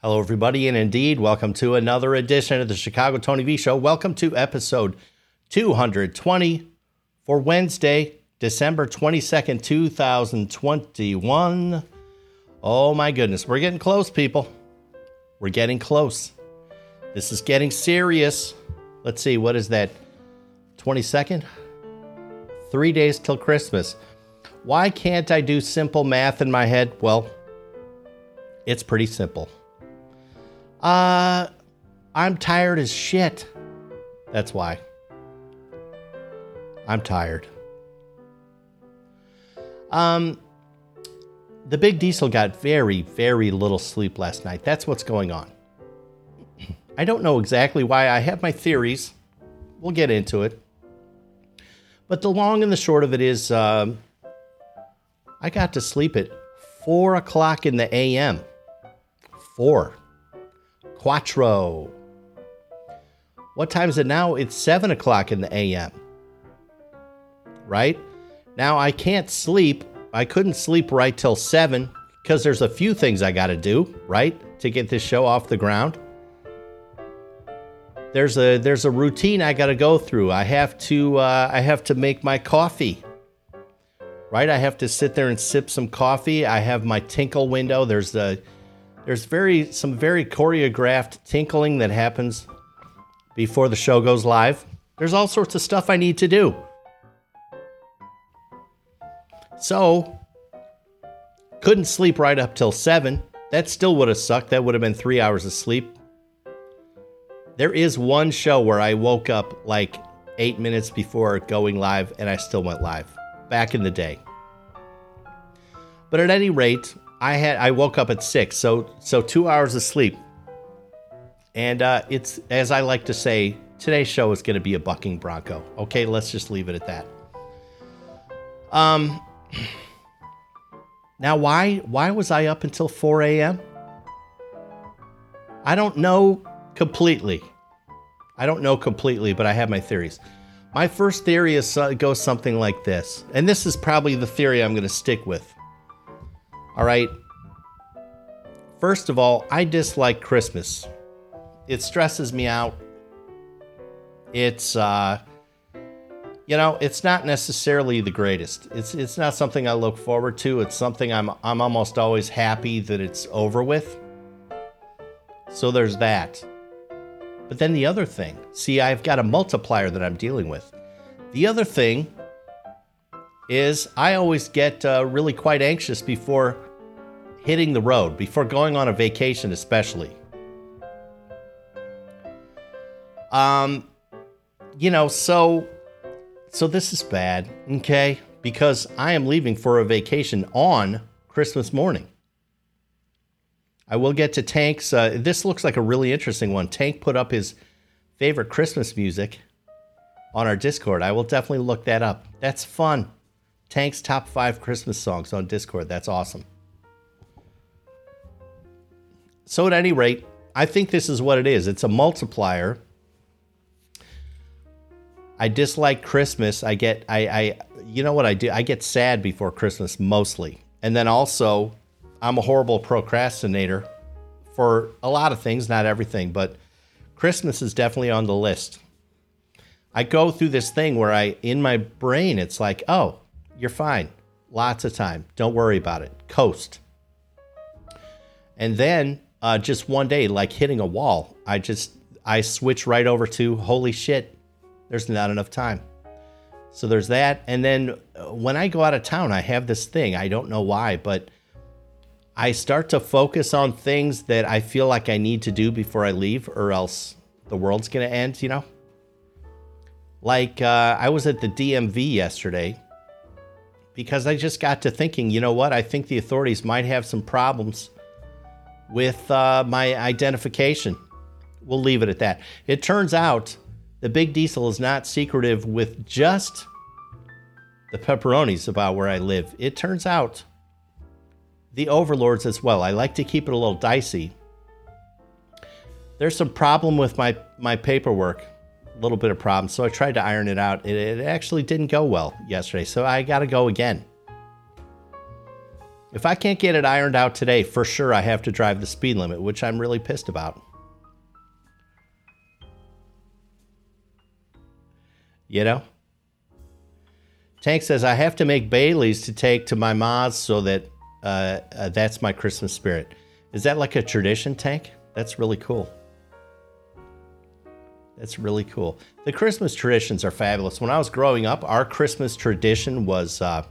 Hello, everybody, and indeed, welcome to another edition of the Chicago Tony V Show. Welcome to episode 220 for Wednesday, December 22nd, 2021. Oh my goodness, we're getting close, people. We're getting close. This is getting serious. Let's see, what is that? 22nd? Three days till Christmas. Why can't I do simple math in my head? Well, it's pretty simple. Uh, I'm tired as shit. That's why. I'm tired. Um, the big diesel got very, very little sleep last night. That's what's going on. I don't know exactly why. I have my theories. We'll get into it. But the long and the short of it is, um, I got to sleep at four o'clock in the a.m. Four. Quattro. What time is it now? It's 7 o'clock in the AM. Right? Now I can't sleep. I couldn't sleep right till 7 because there's a few things I got to do, right? To get this show off the ground. There's a there's a routine I got to go through. I have to uh, I have to make my coffee. Right? I have to sit there and sip some coffee. I have my tinkle window. There's the there's very some very choreographed tinkling that happens before the show goes live. There's all sorts of stuff I need to do. So, couldn't sleep right up till 7. That still would have sucked. That would have been 3 hours of sleep. There is one show where I woke up like 8 minutes before going live and I still went live back in the day. But at any rate, I had I woke up at six, so so two hours of sleep. And uh, it's as I like to say, today's show is going to be a bucking bronco. Okay, let's just leave it at that. Um. Now, why why was I up until 4 a.m.? I don't know completely. I don't know completely, but I have my theories. My first theory is uh, goes something like this, and this is probably the theory I'm going to stick with. All right. First of all, I dislike Christmas. It stresses me out. It's uh you know, it's not necessarily the greatest. It's it's not something I look forward to. It's something I'm I'm almost always happy that it's over with. So there's that. But then the other thing, see, I've got a multiplier that I'm dealing with. The other thing is I always get uh, really quite anxious before hitting the road, before going on a vacation, especially. Um, you know, so so this is bad, okay? Because I am leaving for a vacation on Christmas morning. I will get to Tank's. Uh, this looks like a really interesting one. Tank put up his favorite Christmas music on our Discord. I will definitely look that up. That's fun. Tank's top five Christmas songs on Discord. That's awesome. So, at any rate, I think this is what it is it's a multiplier. I dislike Christmas. I get, I, I, you know what I do? I get sad before Christmas mostly. And then also, I'm a horrible procrastinator for a lot of things, not everything, but Christmas is definitely on the list. I go through this thing where I, in my brain, it's like, oh, you're fine. Lots of time. Don't worry about it. Coast. And then uh, just one day, like hitting a wall, I just I switch right over to holy shit, there's not enough time. So there's that, and then uh, when I go out of town, I have this thing. I don't know why, but I start to focus on things that I feel like I need to do before I leave, or else the world's gonna end. You know, like uh, I was at the DMV yesterday because I just got to thinking. You know what? I think the authorities might have some problems with uh, my identification. We'll leave it at that. It turns out the Big Diesel is not secretive with just the pepperonis about where I live. It turns out the overlords as well. I like to keep it a little dicey. There's some problem with my, my paperwork, a little bit of problem. So I tried to iron it out. It, it actually didn't go well yesterday. So I got to go again. If I can't get it ironed out today, for sure I have to drive the speed limit, which I'm really pissed about. You know? Tank says, I have to make Bailey's to take to my ma's so that uh, uh, that's my Christmas spirit. Is that like a tradition, Tank? That's really cool. That's really cool. The Christmas traditions are fabulous. When I was growing up, our Christmas tradition was uh,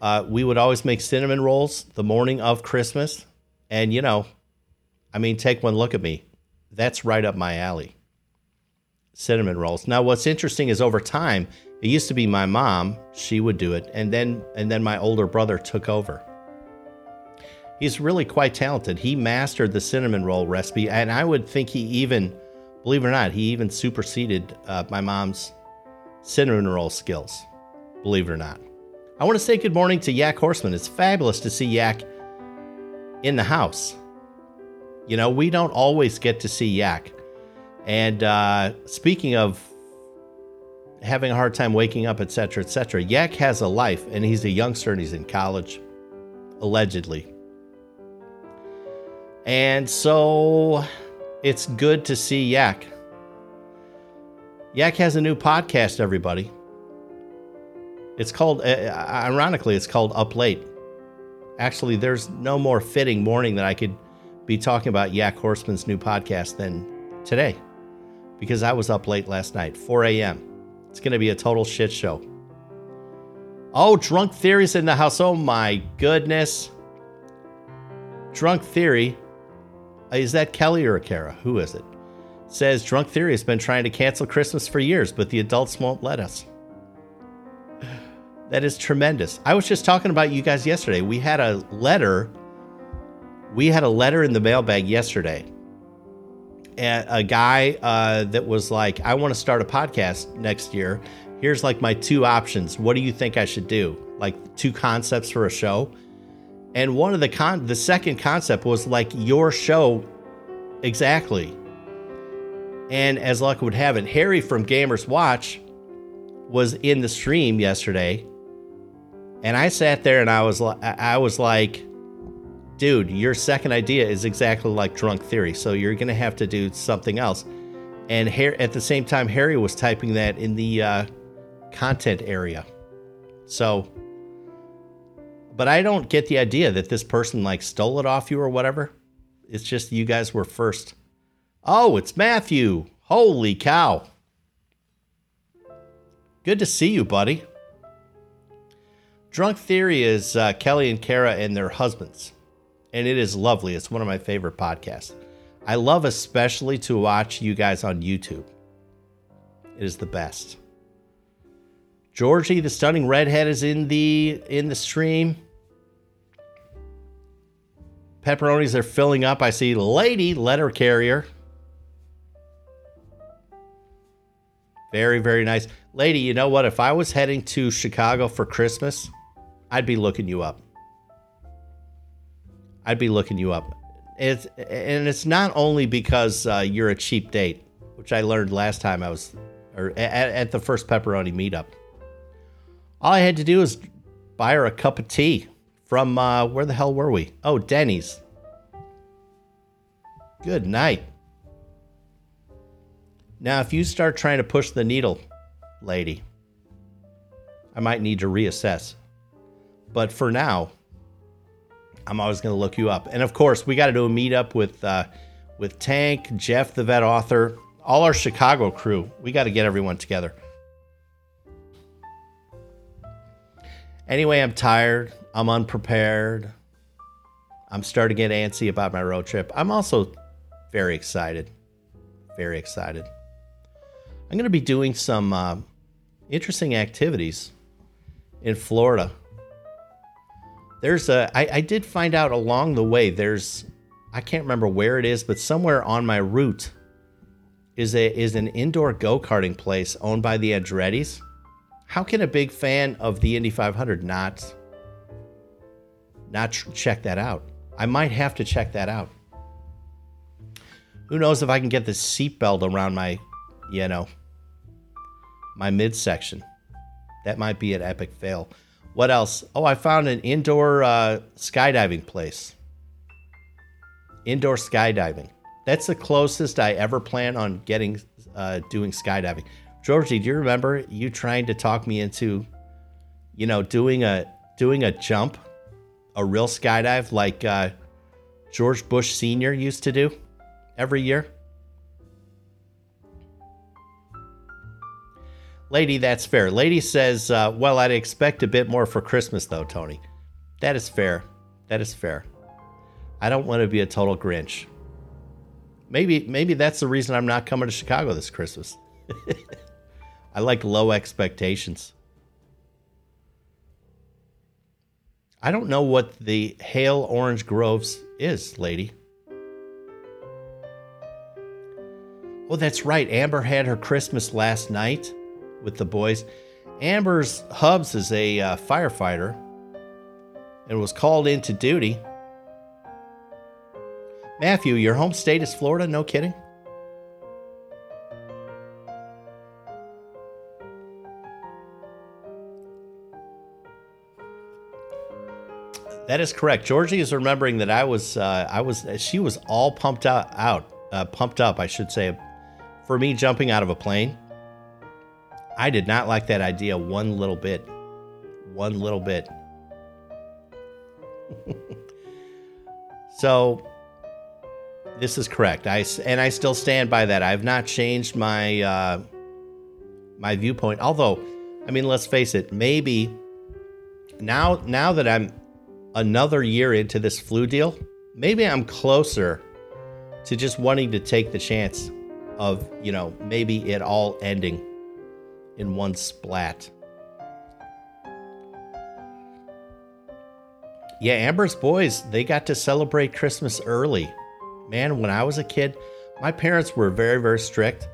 uh, we would always make cinnamon rolls the morning of Christmas. And, you know, I mean, take one look at me. That's right up my alley. Cinnamon rolls. Now, what's interesting is over time, it used to be my mom, she would do it, and then and then my older brother took over. He's really quite talented. He mastered the cinnamon roll recipe, and I would think he even, believe it or not, he even superseded uh, my mom's cinnamon roll skills. Believe it or not. I want to say good morning to Yak Horseman. It's fabulous to see Yak in the house. You know, we don't always get to see Yak. And uh, speaking of having a hard time waking up, etc., etc., Yak has a life, and he's a youngster and he's in college, allegedly. And so it's good to see Yak. Yak has a new podcast, everybody. It's called, uh, ironically, it's called Up Late. Actually, there's no more fitting morning that I could be talking about Yak Horseman's new podcast than today because I was up late last night, 4 a.m. It's going to be a total shit show. Oh, Drunk Theory's in the house. Oh my goodness. Drunk Theory. Uh, is that Kelly or Kara? Who is it? Says Drunk Theory has been trying to cancel Christmas for years, but the adults won't let us. That is tremendous. I was just talking about you guys yesterday. We had a letter. We had a letter in the mailbag yesterday. And a guy uh, that was like, I want to start a podcast next year. Here's like my two options. What do you think I should do? Like two concepts for a show. And one of the con the second concept was like your show exactly. And as luck would have it, Harry from Gamers Watch was in the stream yesterday and I sat there and I was like, I was like, dude, your second idea is exactly like Drunk Theory. So you're going to have to do something else. And Harry, at the same time, Harry was typing that in the uh, content area. So, but I don't get the idea that this person like stole it off you or whatever. It's just you guys were first. Oh, it's Matthew. Holy cow. Good to see you, buddy. Drunk Theory is uh, Kelly and Kara and their husbands, and it is lovely. It's one of my favorite podcasts. I love especially to watch you guys on YouTube. It is the best. Georgie, the stunning redhead, is in the in the stream. Pepperonis are filling up. I see Lady Letter Carrier. Very, very nice. Lady, you know what? If I was heading to Chicago for Christmas, I'd be looking you up. I'd be looking you up. It's and it's not only because uh, you're a cheap date, which I learned last time I was, or at, at the first pepperoni meetup. All I had to do was buy her a cup of tea from uh, where the hell were we? Oh, Denny's. Good night. Now, if you start trying to push the needle, lady, I might need to reassess. But for now, I'm always going to look you up. And of course, we got to do a meetup with uh, with Tank, Jeff, the vet author, all our Chicago crew. We got to get everyone together. Anyway, I'm tired. I'm unprepared. I'm starting to get antsy about my road trip. I'm also very excited. Very excited. I'm going to be doing some uh, interesting activities in Florida there's a I, I did find out along the way there's I can't remember where it is, but somewhere on my route is a is an indoor go-karting place owned by the Andretti's. How can a big fan of the Indy 500 not not check that out? I might have to check that out. Who knows if I can get the seatbelt around my, you know, my midsection. That might be an epic fail. What else? Oh, I found an indoor uh, skydiving place. Indoor skydiving. That's the closest I ever plan on getting uh, doing skydiving. Georgie, do you remember you trying to talk me into, you know, doing a doing a jump, a real skydive like uh, George Bush Senior used to do every year? Lady, that's fair. Lady says, uh, well, I'd expect a bit more for Christmas, though, Tony. That is fair. That is fair. I don't want to be a total Grinch. Maybe, maybe that's the reason I'm not coming to Chicago this Christmas. I like low expectations. I don't know what the Hale Orange Groves is, lady. Oh, that's right. Amber had her Christmas last night with the boys. Amber's Hubs is a uh, firefighter and was called into duty. Matthew, your home state is Florida? No kidding. That is correct. Georgie is remembering that I was, uh, I was, she was all pumped out, out, uh, pumped up, I should say, for me jumping out of a plane. I did not like that idea one little bit. One little bit. so this is correct. I and I still stand by that. I've not changed my uh, my viewpoint. Although, I mean, let's face it. Maybe now now that I'm another year into this flu deal, maybe I'm closer to just wanting to take the chance of you know maybe it all ending in one splat. Yeah, Amber's boys, they got to celebrate Christmas early. Man, when I was a kid, my parents were very, very strict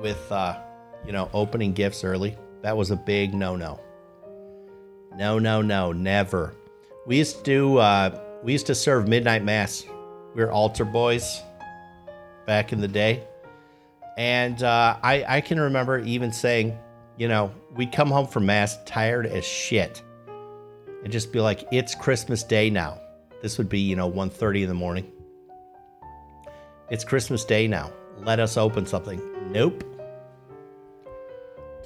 with, uh, you know, opening gifts early. That was a big no no. No, no, no, never. We used to do, uh, we used to serve midnight mass. We were altar boys back in the day. And uh, I, I can remember even saying, you know, we'd come home from mass tired as shit and just be like, it's Christmas Day now. This would be, you know, 1.30 in the morning. It's Christmas Day now. Let us open something. Nope.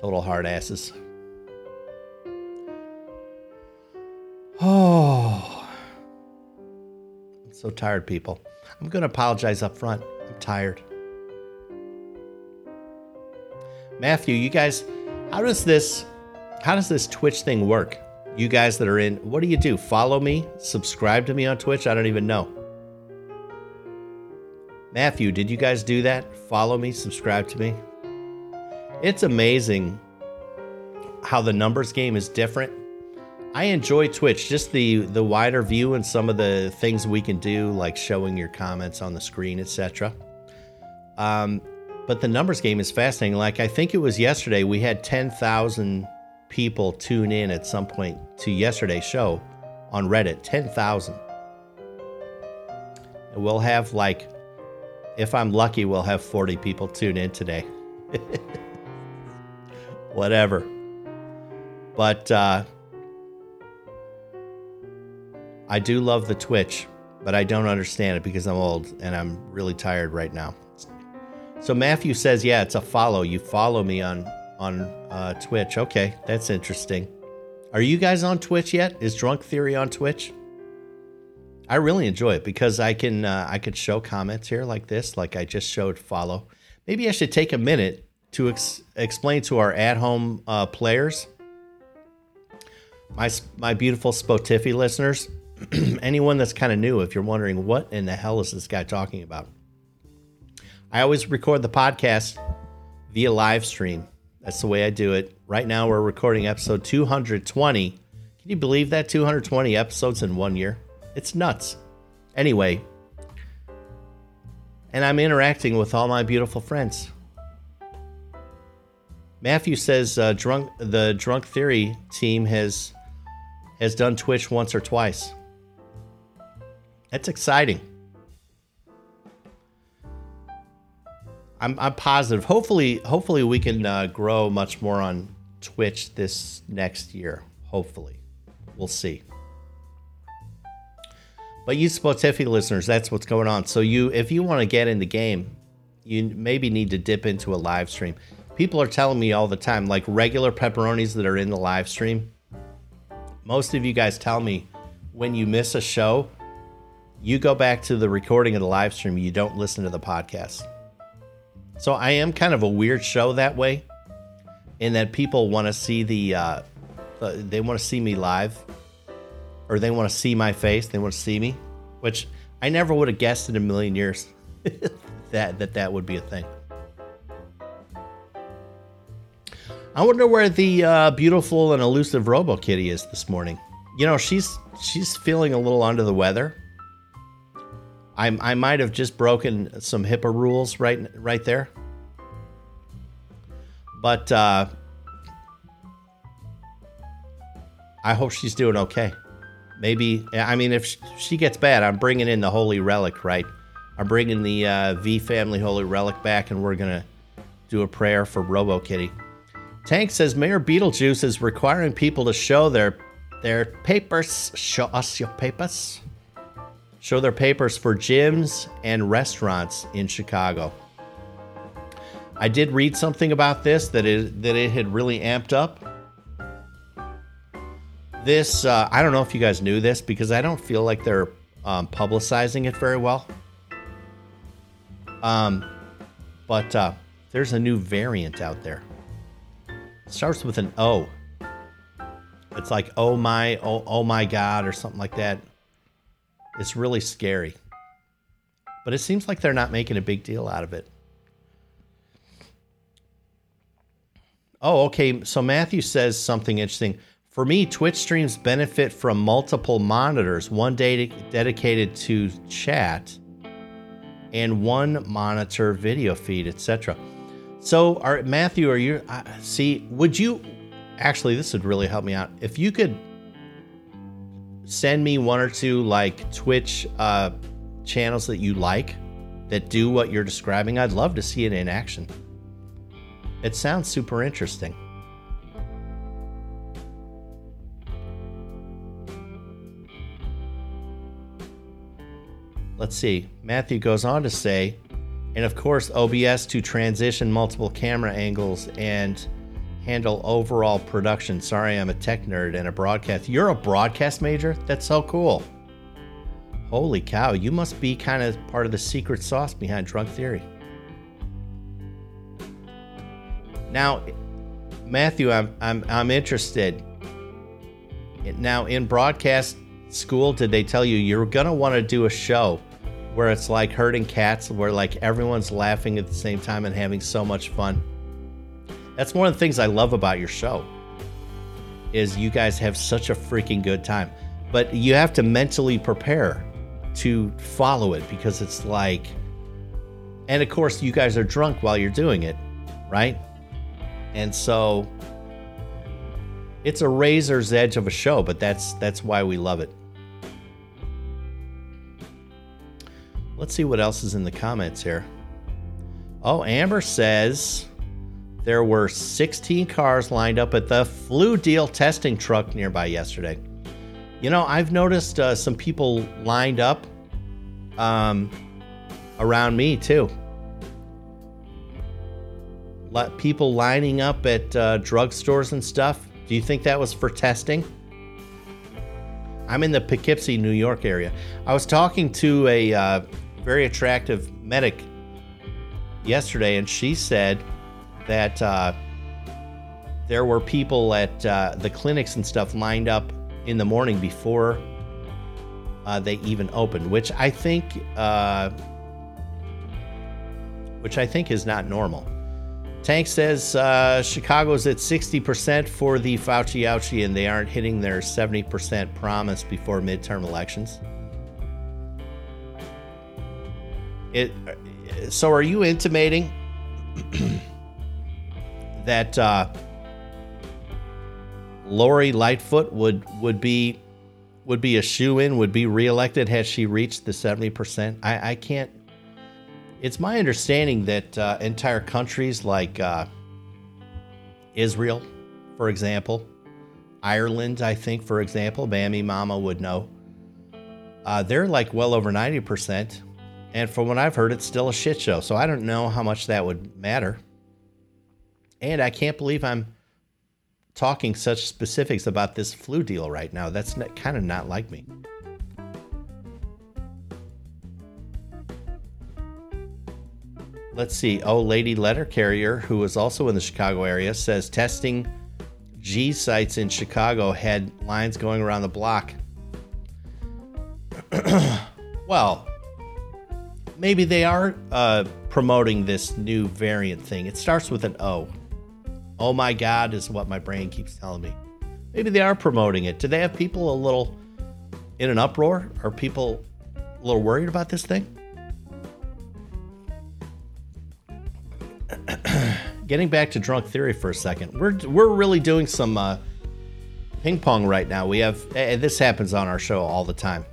Total hard asses. Oh. I'm so tired, people. I'm going to apologize up front. I'm tired. Matthew, you guys how does this how does this Twitch thing work? You guys that are in, what do you do? Follow me? Subscribe to me on Twitch? I don't even know. Matthew, did you guys do that? Follow me, subscribe to me. It's amazing how the numbers game is different. I enjoy Twitch, just the the wider view and some of the things we can do, like showing your comments on the screen, etc. Um, but the numbers game is fascinating. Like I think it was yesterday, we had 10,000 people tune in at some point to yesterday's show on Reddit. 10,000. And we'll have like, if I'm lucky, we'll have 40 people tune in today. Whatever. But uh, I do love the Twitch, but I don't understand it because I'm old and I'm really tired right now. So Matthew says, "Yeah, it's a follow. You follow me on on uh, Twitch. Okay, that's interesting. Are you guys on Twitch yet? Is Drunk Theory on Twitch? I really enjoy it because I can uh, I could show comments here like this, like I just showed follow. Maybe I should take a minute to ex- explain to our at-home uh, players, my my beautiful Spotify listeners, anyone that's kind of new, if you're wondering what in the hell is this guy talking about. I always record the podcast via live stream. That's the way I do it. Right now, we're recording episode 220. Can you believe that? 220 episodes in one year? It's nuts. Anyway, and I'm interacting with all my beautiful friends. Matthew says uh, drunk the Drunk Theory team has has done Twitch once or twice. That's exciting. I'm, I'm positive. Hopefully, hopefully we can uh, grow much more on Twitch this next year. Hopefully, We'll see. But you Spotify listeners, that's what's going on. So you, if you want to get in the game, you maybe need to dip into a live stream. People are telling me all the time, like regular pepperonis that are in the live stream. Most of you guys tell me when you miss a show, you go back to the recording of the live stream. You don't listen to the podcast. So I am kind of a weird show that way, in that people want to see the, uh, they want to see me live or they want to see my face, they want to see me, which I never would have guessed in a million years that that that would be a thing. I wonder where the uh, beautiful and elusive Robo Kitty is this morning. You know, she's she's feeling a little under the weather. I I might have just broken some HIPAA rules right right there. But uh, I hope she's doing okay maybe I mean if she gets bad, I'm bringing in the holy relic, right? I'm bringing the uh, V family holy relic back, and we're gonna do a prayer for Robo Kitty. Tank says Mayor Beetlejuice is requiring people to show their their papers. Show us your papers. Show their papers for gyms and restaurants in Chicago. I did read something about this that it that it had really amped up this, uh, I don't know if you guys knew this because I don't feel like they're um, publicizing it very well. Um, but uh, there's a new variant out there. It starts with an O. It's like oh my oh, oh my god or something like that. It's really scary. But it seems like they're not making a big deal out of it. Oh, okay. So Matthew says something interesting. For me, Twitch streams benefit from multiple monitors, one de- dedicated to chat and one monitor video feed, etc. So, are, Matthew, are you see? Would you actually? This would really help me out if you could send me one or two like Twitch uh, channels that you like that do what you're describing. I'd love to see it in action. It sounds super interesting. let's see. Matthew goes on to say, and of course, OBS to transition multiple camera angles and handle overall production. Sorry, I'm a tech nerd and a broadcast. You're a broadcast major? That's so cool. Holy cow, you must be kind of part of the secret sauce behind Drunk Theory. Now, Matthew, I'm I'm I'm interested. Now, in broadcast school, did they tell you you're gonna want to do a show where it's like herding cats, where like everyone's laughing at the same time and having so much fun. That's one of the things I love about your show. Is you guys have such a freaking good time. But you have to mentally prepare to follow it because it's like and of course you guys are drunk while you're doing it, right? And so it's a razor's edge of a show, but that's that's why we love it. Let's see what else is in the comments here. Oh, Amber says there were 16 cars lined up at the flu deal testing truck nearby yesterday. You know, I've noticed uh, some people lined up um, around me too. Let people lining up at uh, drugstores and stuff. Do you think that was for testing? I'm in the Poughkeepsie, New York area. I was talking to a uh, very attractive medic yesterday, and she said that uh, there were people at uh, the clinics and stuff lined up in the morning before uh, they even opened, which I think, uh, which I think is not normal. Tank says uh, Chicago's at 60% for the Fauci ouchie, and they aren't hitting their 70% promise before midterm elections. It. So, are you intimating that uh, Lori Lightfoot would would be would be a shoe in, would be reelected had she reached the seventy percent? I, I can't. It's my understanding that uh, entire countries like uh, Israel, for example, Ireland, I think, for example, Mammy Mama would know. Uh, they're like well over 90%. And from what I've heard, it's still a shit show. So I don't know how much that would matter. And I can't believe I'm talking such specifics about this flu deal right now. That's kind of not like me. Let's see. Oh, Lady Letter Carrier, who is also in the Chicago area, says testing G sites in Chicago had lines going around the block. well, maybe they are uh, promoting this new variant thing. It starts with an O. Oh my God, is what my brain keeps telling me. Maybe they are promoting it. Do they have people a little in an uproar? Are people a little worried about this thing? Getting back to drunk theory for a second, we're we're really doing some uh, ping pong right now. We have this happens on our show all the time.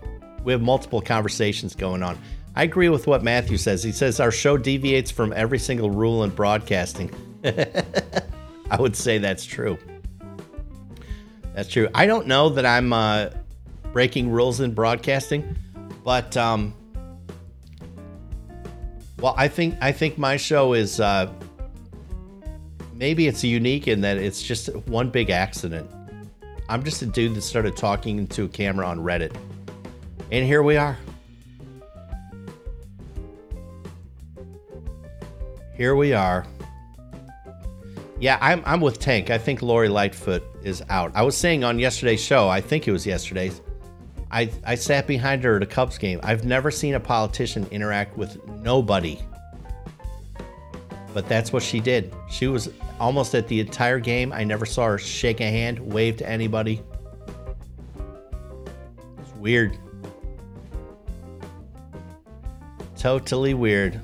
We have multiple conversations going on. I agree with what Matthew says. He says our show deviates from every single rule in broadcasting. I would say that's true. That's true. I don't know that I'm uh, breaking rules in broadcasting, but um, well, I think I think my show is uh, maybe it's unique in that it's just one big accident. I'm just a dude that started talking to a camera on Reddit, and here we are. Here we are. Yeah, I'm, I'm with Tank. I think Lori Lightfoot is out. I was saying on yesterday's show, I think it was yesterday's, I, I sat behind her at a Cubs game. I've never seen a politician interact with nobody. But that's what she did. She was almost at the entire game. I never saw her shake a hand, wave to anybody. It's weird. Totally weird.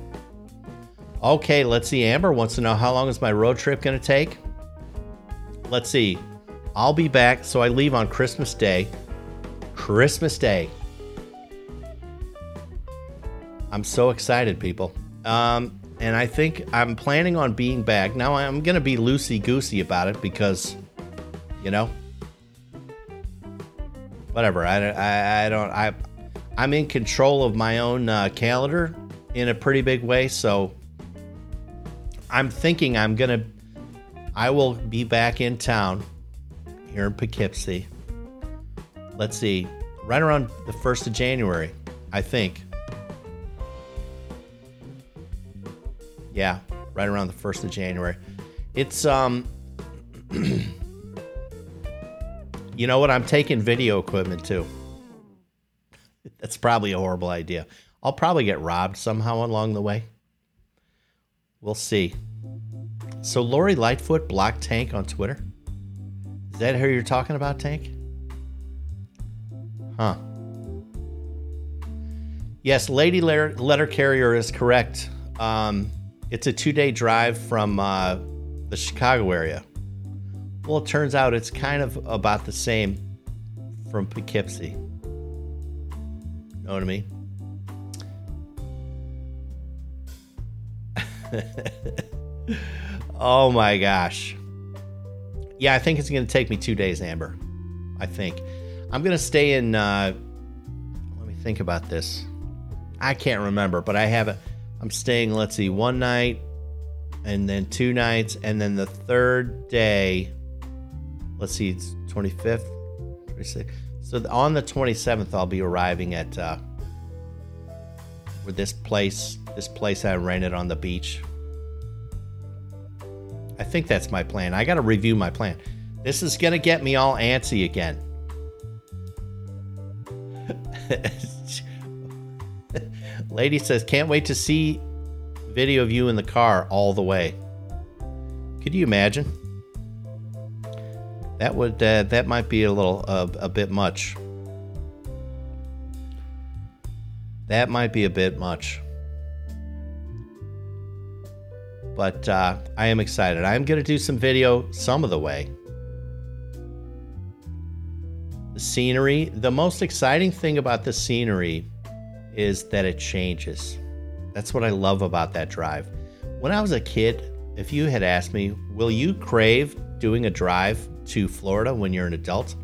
Okay, let's see. Amber wants to know how long is my road trip going to take? Let's see. I'll be back. So I leave on Christmas Day. Christmas Day. I'm so excited, people. Um, and I think I'm planning on being back. Now I'm going to be loosey goosey about it because, you know, whatever. I, I, I don't, I, I'm in control of my own uh, calendar in a pretty big way. So I'm thinking I'm gonna I will be back in town here in Poughkeepsie. Let's see, right around the first of January, I think. Yeah, right around the first of January. It's um You know what? I'm taking video equipment too. That's probably a horrible idea. I'll probably get robbed somehow along the way. We'll see. So Lori Lightfoot blocked Tank on Twitter? Is that who you're talking about, Tank? Huh. Yes, Lady Letter Carrier is correct. Um, it's a two day drive from uh, the Chicago area. Well, it turns out it's kind of about the same from Poughkeepsie. Know what I mean? oh my gosh. Yeah, I think it's going to take me two days, Amber. I think. I'm going to stay in. Uh, let me think about this. I can't remember, but I have a. I'm staying, let's see, one night and then two nights. And then the third day, let's see, it's 25th, 26th. So on the 27th, I'll be arriving at uh, where this place, this place I rented on the beach I think that's my plan. I got to review my plan. This is going to get me all antsy again. Lady says, can't wait to see video of you in the car all the way. Could you imagine? That would uh, that might be a little uh, a bit much. That might be a bit much. But uh, I am excited. I am going to do some video some of the way. The scenery, the most exciting thing about the scenery is that it changes. That's what I love about that drive. When I was a kid, if you had asked me, will you crave doing a drive to Florida when you're an adult,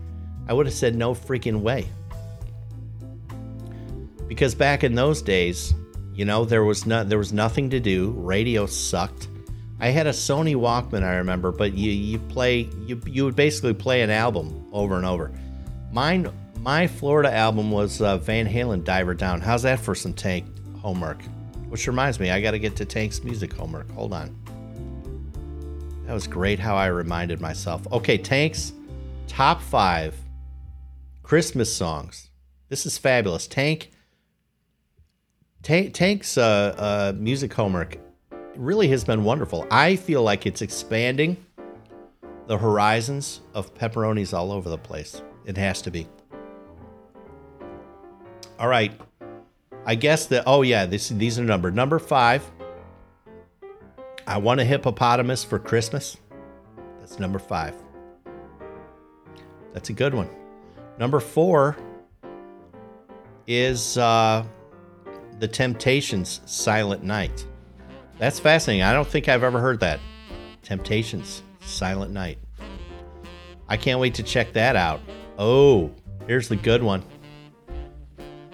I would have said no freaking way. Because back in those days, you know, there was no, there was nothing to do. Radio sucked. I had a Sony Walkman, I remember, but you you play you you would basically play an album over and over. Mine my Florida album was uh, Van Halen Diver Down. How's that for some Tank homework? Which reminds me, I got to get to Tank's music homework. Hold on. That was great how I reminded myself. Okay, Tank's top five Christmas songs. This is fabulous. Tank Tank, Tank's uh, uh, music homework really has been wonderful. I feel like it's expanding the horizons of pepperonis all over the place. It has to be. All right. I guess that, oh, yeah, this, these are numbered. Number five, I want a hippopotamus for Christmas. That's number five. That's a good one. Number four is uh, The Temptations' Silent Night. That's fascinating. I don't think I've ever heard that. Temptations, Silent Night. I can't wait to check that out. Oh, here's the good one.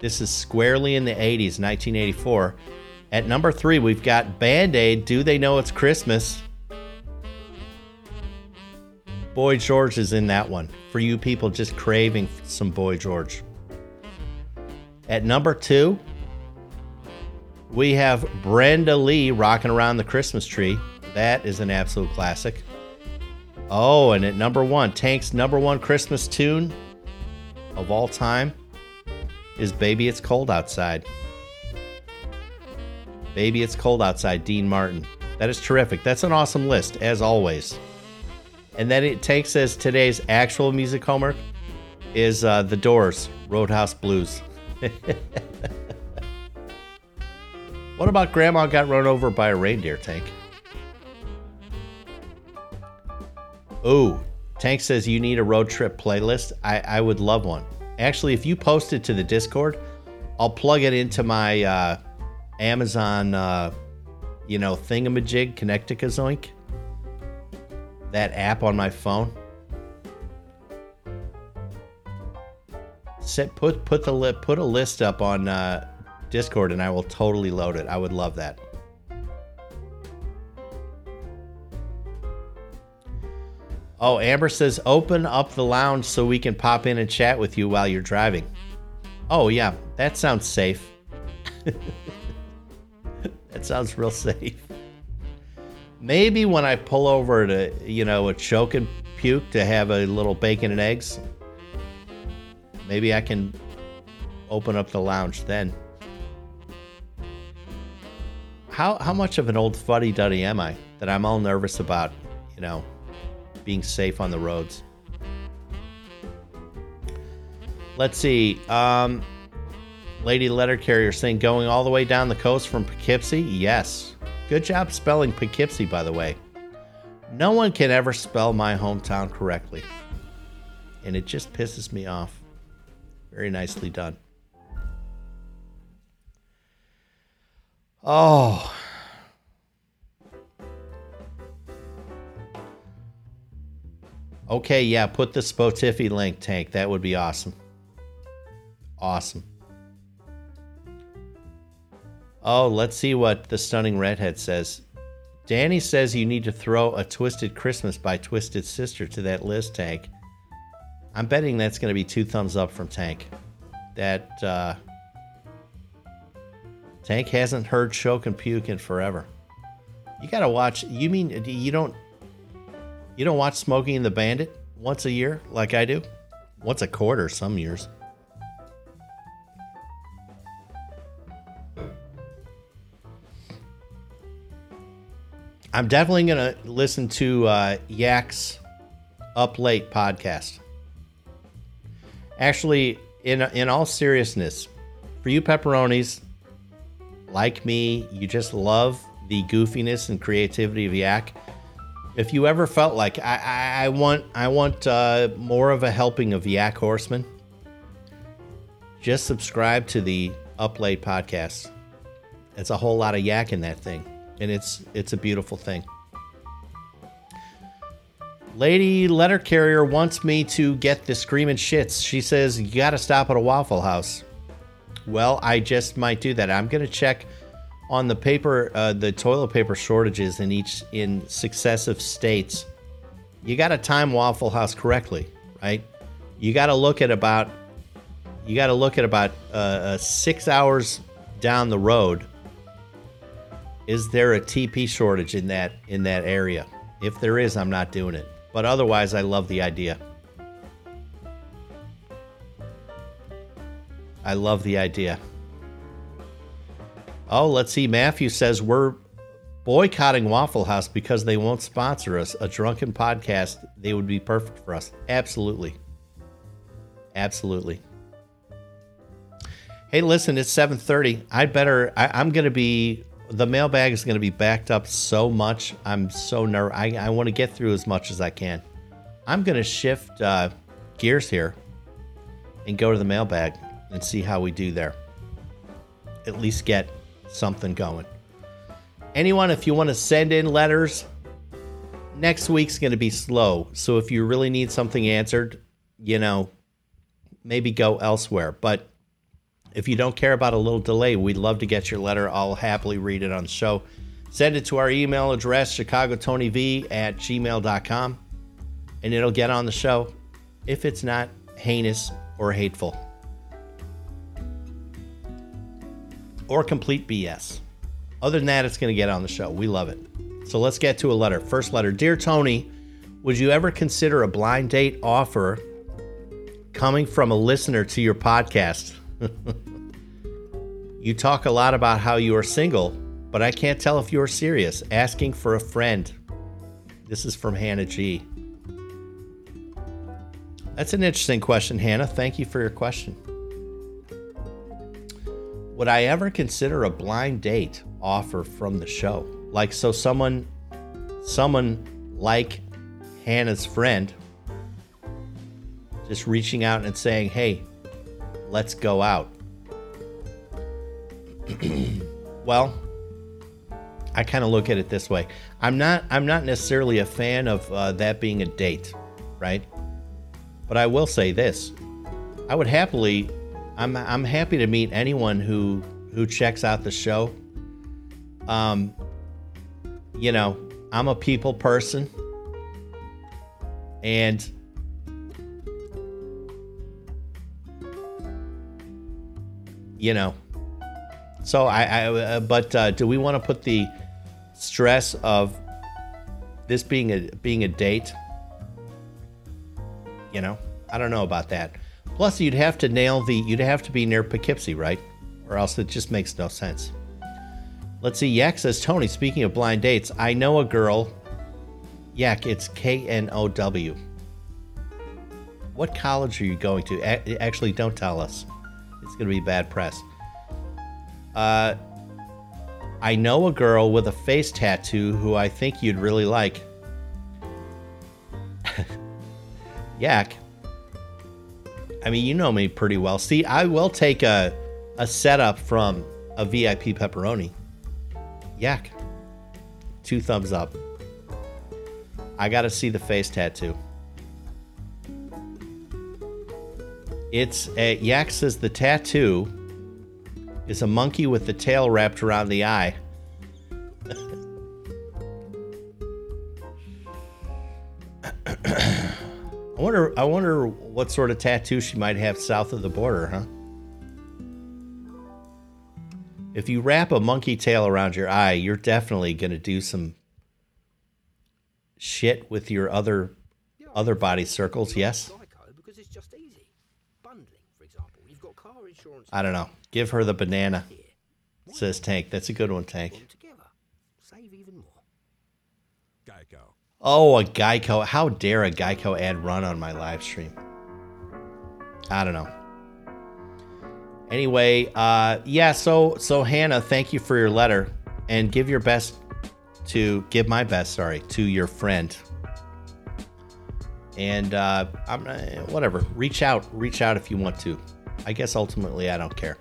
This is squarely in the 80s, 1984. At number three, we've got Band Aid. Do they know it's Christmas? Boy George is in that one. For you people just craving some Boy George. At number two, we have Brenda Lee rocking around the Christmas tree. That is an absolute classic. Oh, and at number one, Tank's number one Christmas tune of all time is Baby It's Cold Outside. Baby It's Cold Outside, Dean Martin. That is terrific. That's an awesome list, as always. And then it takes us today's actual music homework is uh, The Doors, Roadhouse Blues. what about Grandma Got Run Over by a Reindeer Tank? Oh, Tank says you need a road trip playlist. I, I would love one. Actually, if you post it to the Discord, I'll plug it into my uh, Amazon, uh, you know, thingamajig, Connecticazoink. That app on my phone. Set put put the put a list up on uh, Discord, and I will totally load it. I would love that. Oh, Amber says open up the lounge so we can pop in and chat with you while you're driving. Oh, yeah, that sounds safe. that sounds real safe. Maybe when I pull over to, you know, a choke and puke to have a little bacon and eggs, maybe I can open up the lounge then. How, how much of an old fuddy duddy am I that I'm all nervous about, you know, being safe on the roads. Let's see. Um, Lady Letter Carrier saying going all the way down the coast from Poughkeepsie? Yes. Good job spelling Poughkeepsie, by the way. No one can ever spell my hometown correctly. And it just pisses me off. Very nicely done. Oh, Okay, yeah, put the Spotify link, Tank. That would be awesome. Awesome. Oh, let's see what the Stunning Redhead says. Danny says you need to throw a Twisted Christmas by Twisted Sister to that list, Tank. I'm betting that's going to be two thumbs up from Tank. That, uh, Tank hasn't heard Choke and Puke in forever. You got to watch. You mean you don't you don't watch Smokey and the Bandit once a year like I do? Once a quarter some years. I'm definitely going to listen to uh, Yak's Up Late podcast. Actually, in, in all seriousness, for you pepperonis, like me, you just love the goofiness and creativity of Yak if you ever felt like I, I, I want I want uh, more of a helping of Yak Horseman, just subscribe to the Up Late podcast. It's a whole lot of yak in that thing, and it's it's a beautiful thing. Lady letter carrier wants me to get the screaming shits. She says you got to stop at a Waffle House. Well, I just might do that. I'm gonna check on the paper, uh, the toilet paper shortages in each in successive states. You got to time Waffle House correctly, right? You got to look at about you got to look at about uh, uh, six hours down the road. Is there a TP shortage in that in that area? If there is, I'm not doing it. But otherwise, I love the idea. I love the idea. Oh, let's see. Matthew says we're boycotting Waffle House because they won't sponsor us. A drunken podcast, they would be perfect for us. Absolutely. Absolutely. Hey, listen, it's 7:30. I'd better I, am gonna be the mailbag is gonna be backed up so much. I'm so nervous. I, I want to get through as much as I can. I'm gonna shift uh, gears here and go to the mailbag and see how we do there. At least get something going. Anyone, if you want to send in letters, next week's going to be slow. So if you really need something answered, you know, maybe go elsewhere. But if you don't care about a little delay, we'd love to get your letter. I'll happily read it on the show. Send it to our email address, chicagotonyv at gmail.com, and it'll get on the show if it's not heinous or hateful. Or complete BS. Other than that, it's going to get on the show. We love it. So let's get to a letter. First letter Dear Tony, would you ever consider a blind date offer coming from a listener to your podcast? you talk a lot about how you are single, but I can't tell if you're serious. Asking for a friend. This is from Hannah G. That's an interesting question, Hannah. Thank you for your question. Would I ever consider a blind date offer from the show? Like, so someone, someone like Hannah's friend, just reaching out and saying, hey, let's go out. well, I kind of look at it this way. I'm not I'm not necessarily a fan of uh, that being a date, right? But I will say this: I would happily I'm I'm happy to meet anyone who who checks out the show. Um, you know, I'm a people person, and you know, so I, I uh, but uh, do we want to put the stress of this being a being a date? You know, I don't know about that. Plus, you'd have to nail the, you'd have to be near Poughkeepsie, right? Or else it just makes no sense. Let's see. Yak says, Tony, speaking of blind dates, I know a girl. Yak, it's K N O W. What college are you going to? A- actually, don't tell us. It's going to be bad press. Uh, I know a girl with a face tattoo who I think you'd really like. Yak, I mean, you know me pretty well. See, I will take a a setup from a VIP pepperoni. Yak. Two thumbs up. I got to see the face tattoo. It's a Yak says the tattoo is a monkey with the tail wrapped around the eye. I wonder. I wonder what sort of tattoo she might have south of the border, huh? If you wrap a monkey tail around your eye, you're definitely going to do some shit with your other other body circles. Yes. I don't know. Give her the banana. Says Tank. That's a good one, Tank. Oh, a Geico. How dare a Geico ad run on my live stream? I don't know. Anyway, uh, yeah, so so Hannah, thank you for your letter and give your best to give my best, sorry, to your friend. And uh, I'm uh, whatever. Reach out, reach out if you want to. I guess ultimately I don't care.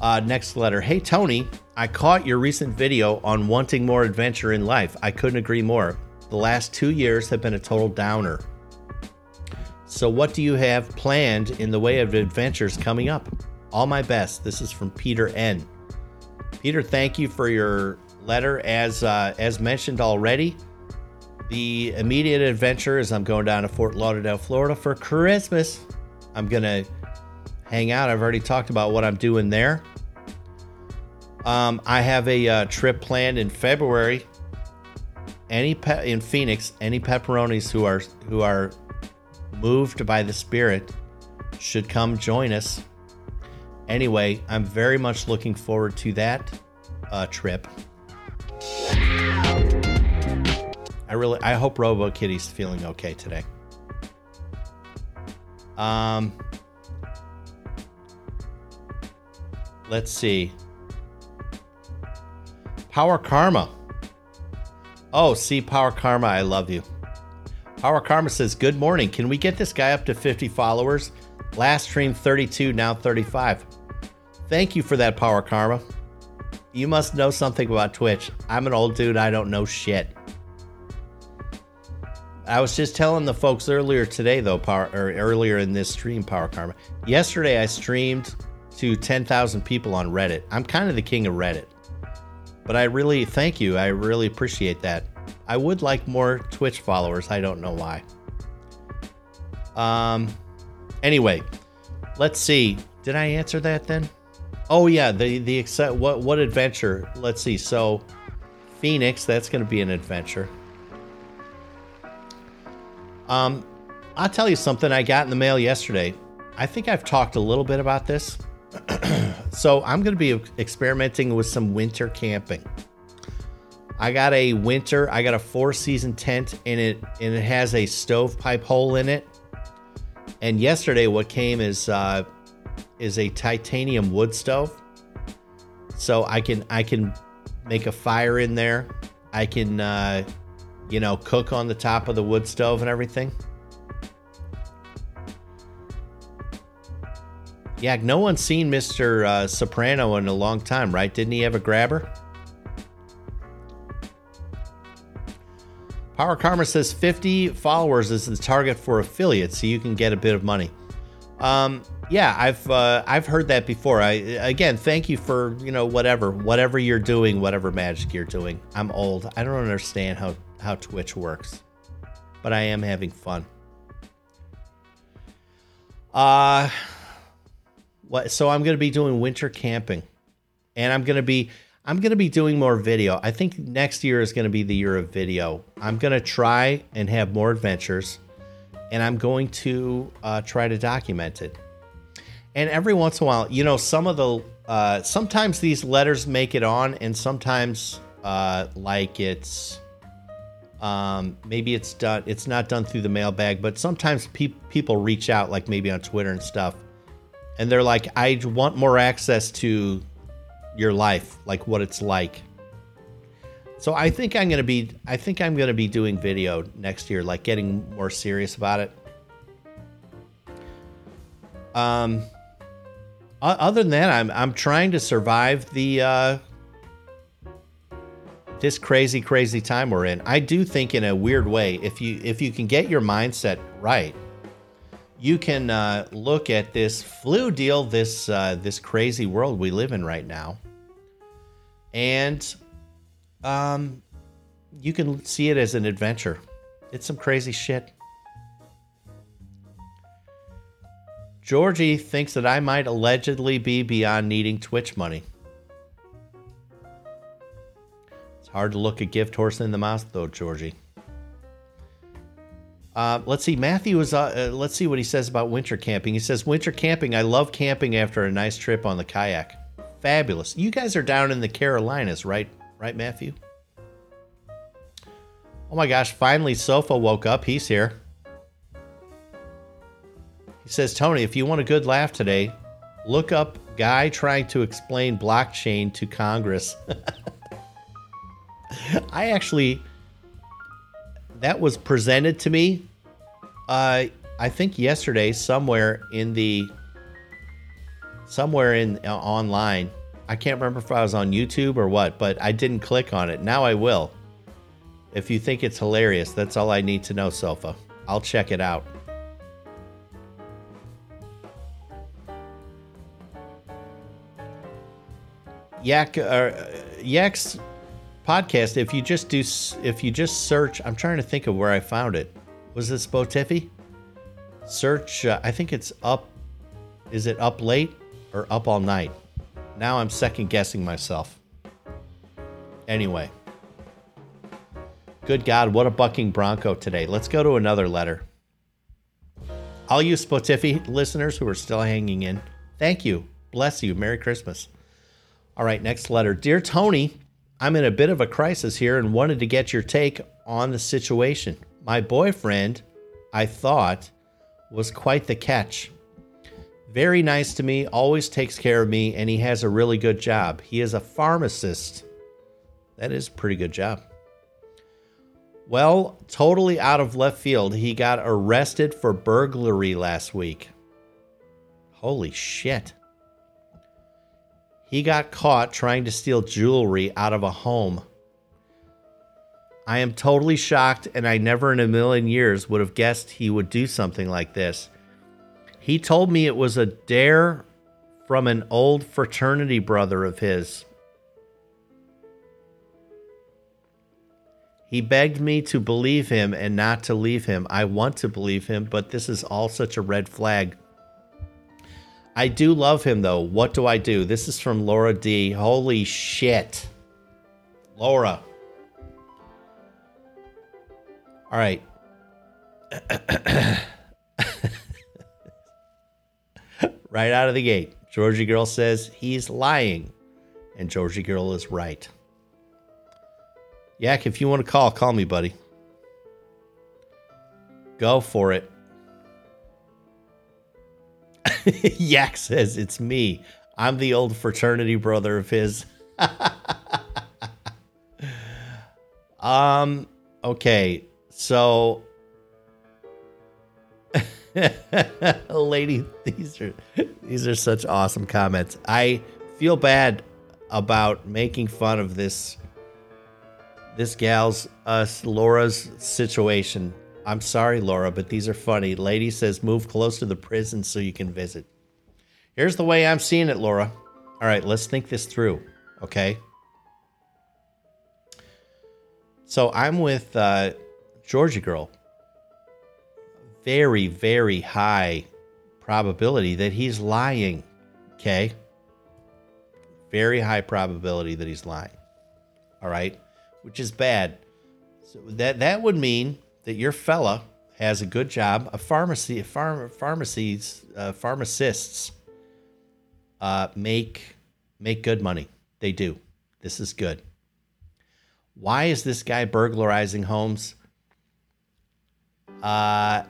Uh, next letter. Hey Tony, I caught your recent video on wanting more adventure in life. I couldn't agree more. The last two years have been a total downer. So, what do you have planned in the way of adventures coming up? All my best. This is from Peter N. Peter, thank you for your letter. As uh, as mentioned already, the immediate adventure is I'm going down to Fort Lauderdale, Florida for Christmas. I'm gonna hang out. I've already talked about what I'm doing there. Um, I have a uh, trip planned in February. Any pe- in Phoenix, any pepperonis who are who are moved by the spirit should come join us. Anyway, I'm very much looking forward to that uh, trip. I really, I hope Robo Kitty's feeling okay today. Um, let's see. Power Karma. Oh, see, Power Karma, I love you. Power Karma says, Good morning. Can we get this guy up to 50 followers? Last stream 32, now 35. Thank you for that, Power Karma. You must know something about Twitch. I'm an old dude, I don't know shit. I was just telling the folks earlier today, though, power, or earlier in this stream, Power Karma. Yesterday, I streamed to 10,000 people on Reddit. I'm kind of the king of Reddit. But I really thank you. I really appreciate that. I would like more Twitch followers. I don't know why. Um anyway, let's see. Did I answer that then? Oh yeah, the the what what adventure? Let's see. So Phoenix, that's going to be an adventure. Um I'll tell you something I got in the mail yesterday. I think I've talked a little bit about this. so I'm going to be experimenting with some winter camping. I got a winter, I got a four season tent and it and it has a stovepipe hole in it. And yesterday what came is uh is a titanium wood stove. So I can I can make a fire in there. I can uh you know cook on the top of the wood stove and everything. Yeah, no one's seen Mr. Uh, Soprano in a long time, right? Didn't he have a grabber? Power Karma says 50 followers is the target for affiliates, so you can get a bit of money. Um, yeah, I've uh, I've heard that before. I again, thank you for you know whatever whatever you're doing, whatever magic you're doing. I'm old. I don't understand how how Twitch works, but I am having fun. Uh what? So I'm going to be doing winter camping, and I'm going to be I'm going to be doing more video. I think next year is going to be the year of video. I'm going to try and have more adventures, and I'm going to uh, try to document it. And every once in a while, you know, some of the uh, sometimes these letters make it on, and sometimes uh, like it's um, maybe it's done. It's not done through the mailbag, but sometimes pe- people reach out, like maybe on Twitter and stuff and they're like, I want more access to your life, like what it's like. So I think I'm gonna be I think I'm gonna be doing video next year, like getting more serious about it. Um other than that, I'm I'm trying to survive the uh this crazy, crazy time we're in. I do think in a weird way, if you if you can get your mindset right, you can uh, look at this flu deal, this uh, this crazy world we live in right now, and um, you can see it as an adventure. It's some crazy shit. Georgie thinks that I might allegedly be beyond needing Twitch money. It's hard to look a gift horse in the mouth, though, Georgie. Uh, let's see. Matthew is. Uh, uh, let's see what he says about winter camping. He says, "Winter camping. I love camping after a nice trip on the kayak. Fabulous. You guys are down in the Carolinas, right? Right, Matthew? Oh my gosh! Finally, Sofa woke up. He's here. He says, Tony, if you want a good laugh today, look up guy trying to explain blockchain to Congress. I actually that was presented to me uh, I think yesterday somewhere in the somewhere in uh, online. I can't remember if I was on YouTube or what, but I didn't click on it. Now I will. If you think it's hilarious, that's all I need to know, Sofa. I'll check it out. Yak uh, Yak's podcast. If you just do, if you just search, I'm trying to think of where I found it. Was this Spotify? Search. Uh, I think it's up. Is it up late or up all night? Now I'm second guessing myself. Anyway. Good God, what a bucking bronco today. Let's go to another letter. All you Spotify listeners who are still hanging in, thank you. Bless you. Merry Christmas. All right, next letter. Dear Tony, I'm in a bit of a crisis here and wanted to get your take on the situation. My boyfriend, I thought, was quite the catch. Very nice to me, always takes care of me, and he has a really good job. He is a pharmacist. That is a pretty good job. Well, totally out of left field, he got arrested for burglary last week. Holy shit. He got caught trying to steal jewelry out of a home. I am totally shocked, and I never in a million years would have guessed he would do something like this. He told me it was a dare from an old fraternity brother of his. He begged me to believe him and not to leave him. I want to believe him, but this is all such a red flag. I do love him though. What do I do? This is from Laura D. Holy shit. Laura. All right. right out of the gate. Georgie Girl says he's lying, and Georgie Girl is right. Yak, if you want to call, call me, buddy. Go for it. Yak says it's me. I'm the old fraternity brother of his. um. Okay. So lady these are these are such awesome comments i feel bad about making fun of this this gal's us uh, laura's situation i'm sorry laura but these are funny lady says move close to the prison so you can visit here's the way i'm seeing it laura all right let's think this through okay so i'm with uh georgie girl very, very high probability that he's lying. Okay? Very high probability that he's lying. All right? Which is bad. So that that would mean that your fella has a good job. A pharmacy, pharm, pharmacies, uh, pharmacists uh, make make good money. They do. This is good. Why is this guy burglarizing homes? Uh,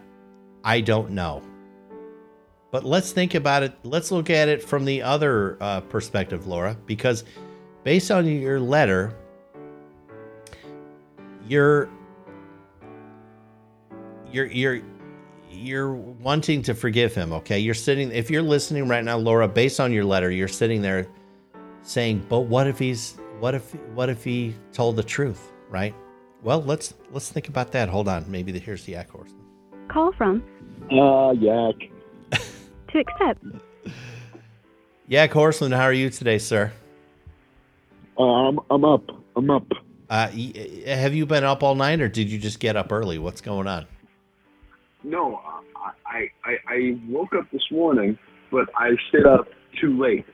I don't know. But let's think about it. Let's look at it from the other uh, perspective, Laura, because based on your letter, you're you're you're you're wanting to forgive him. Okay, you're sitting. If you're listening right now, Laura, based on your letter, you're sitting there saying, "But what if he's what if what if he told the truth?" Right? Well, let's let's think about that. Hold on. Maybe the, here's the yak horse. Call from? Uh, Yak. to accept. Yak Horseman, how are you today, sir? Uh, I'm, I'm up. I'm up. Uh, have you been up all night, or did you just get up early? What's going on? No, I, I, I woke up this morning, but I stayed up too late.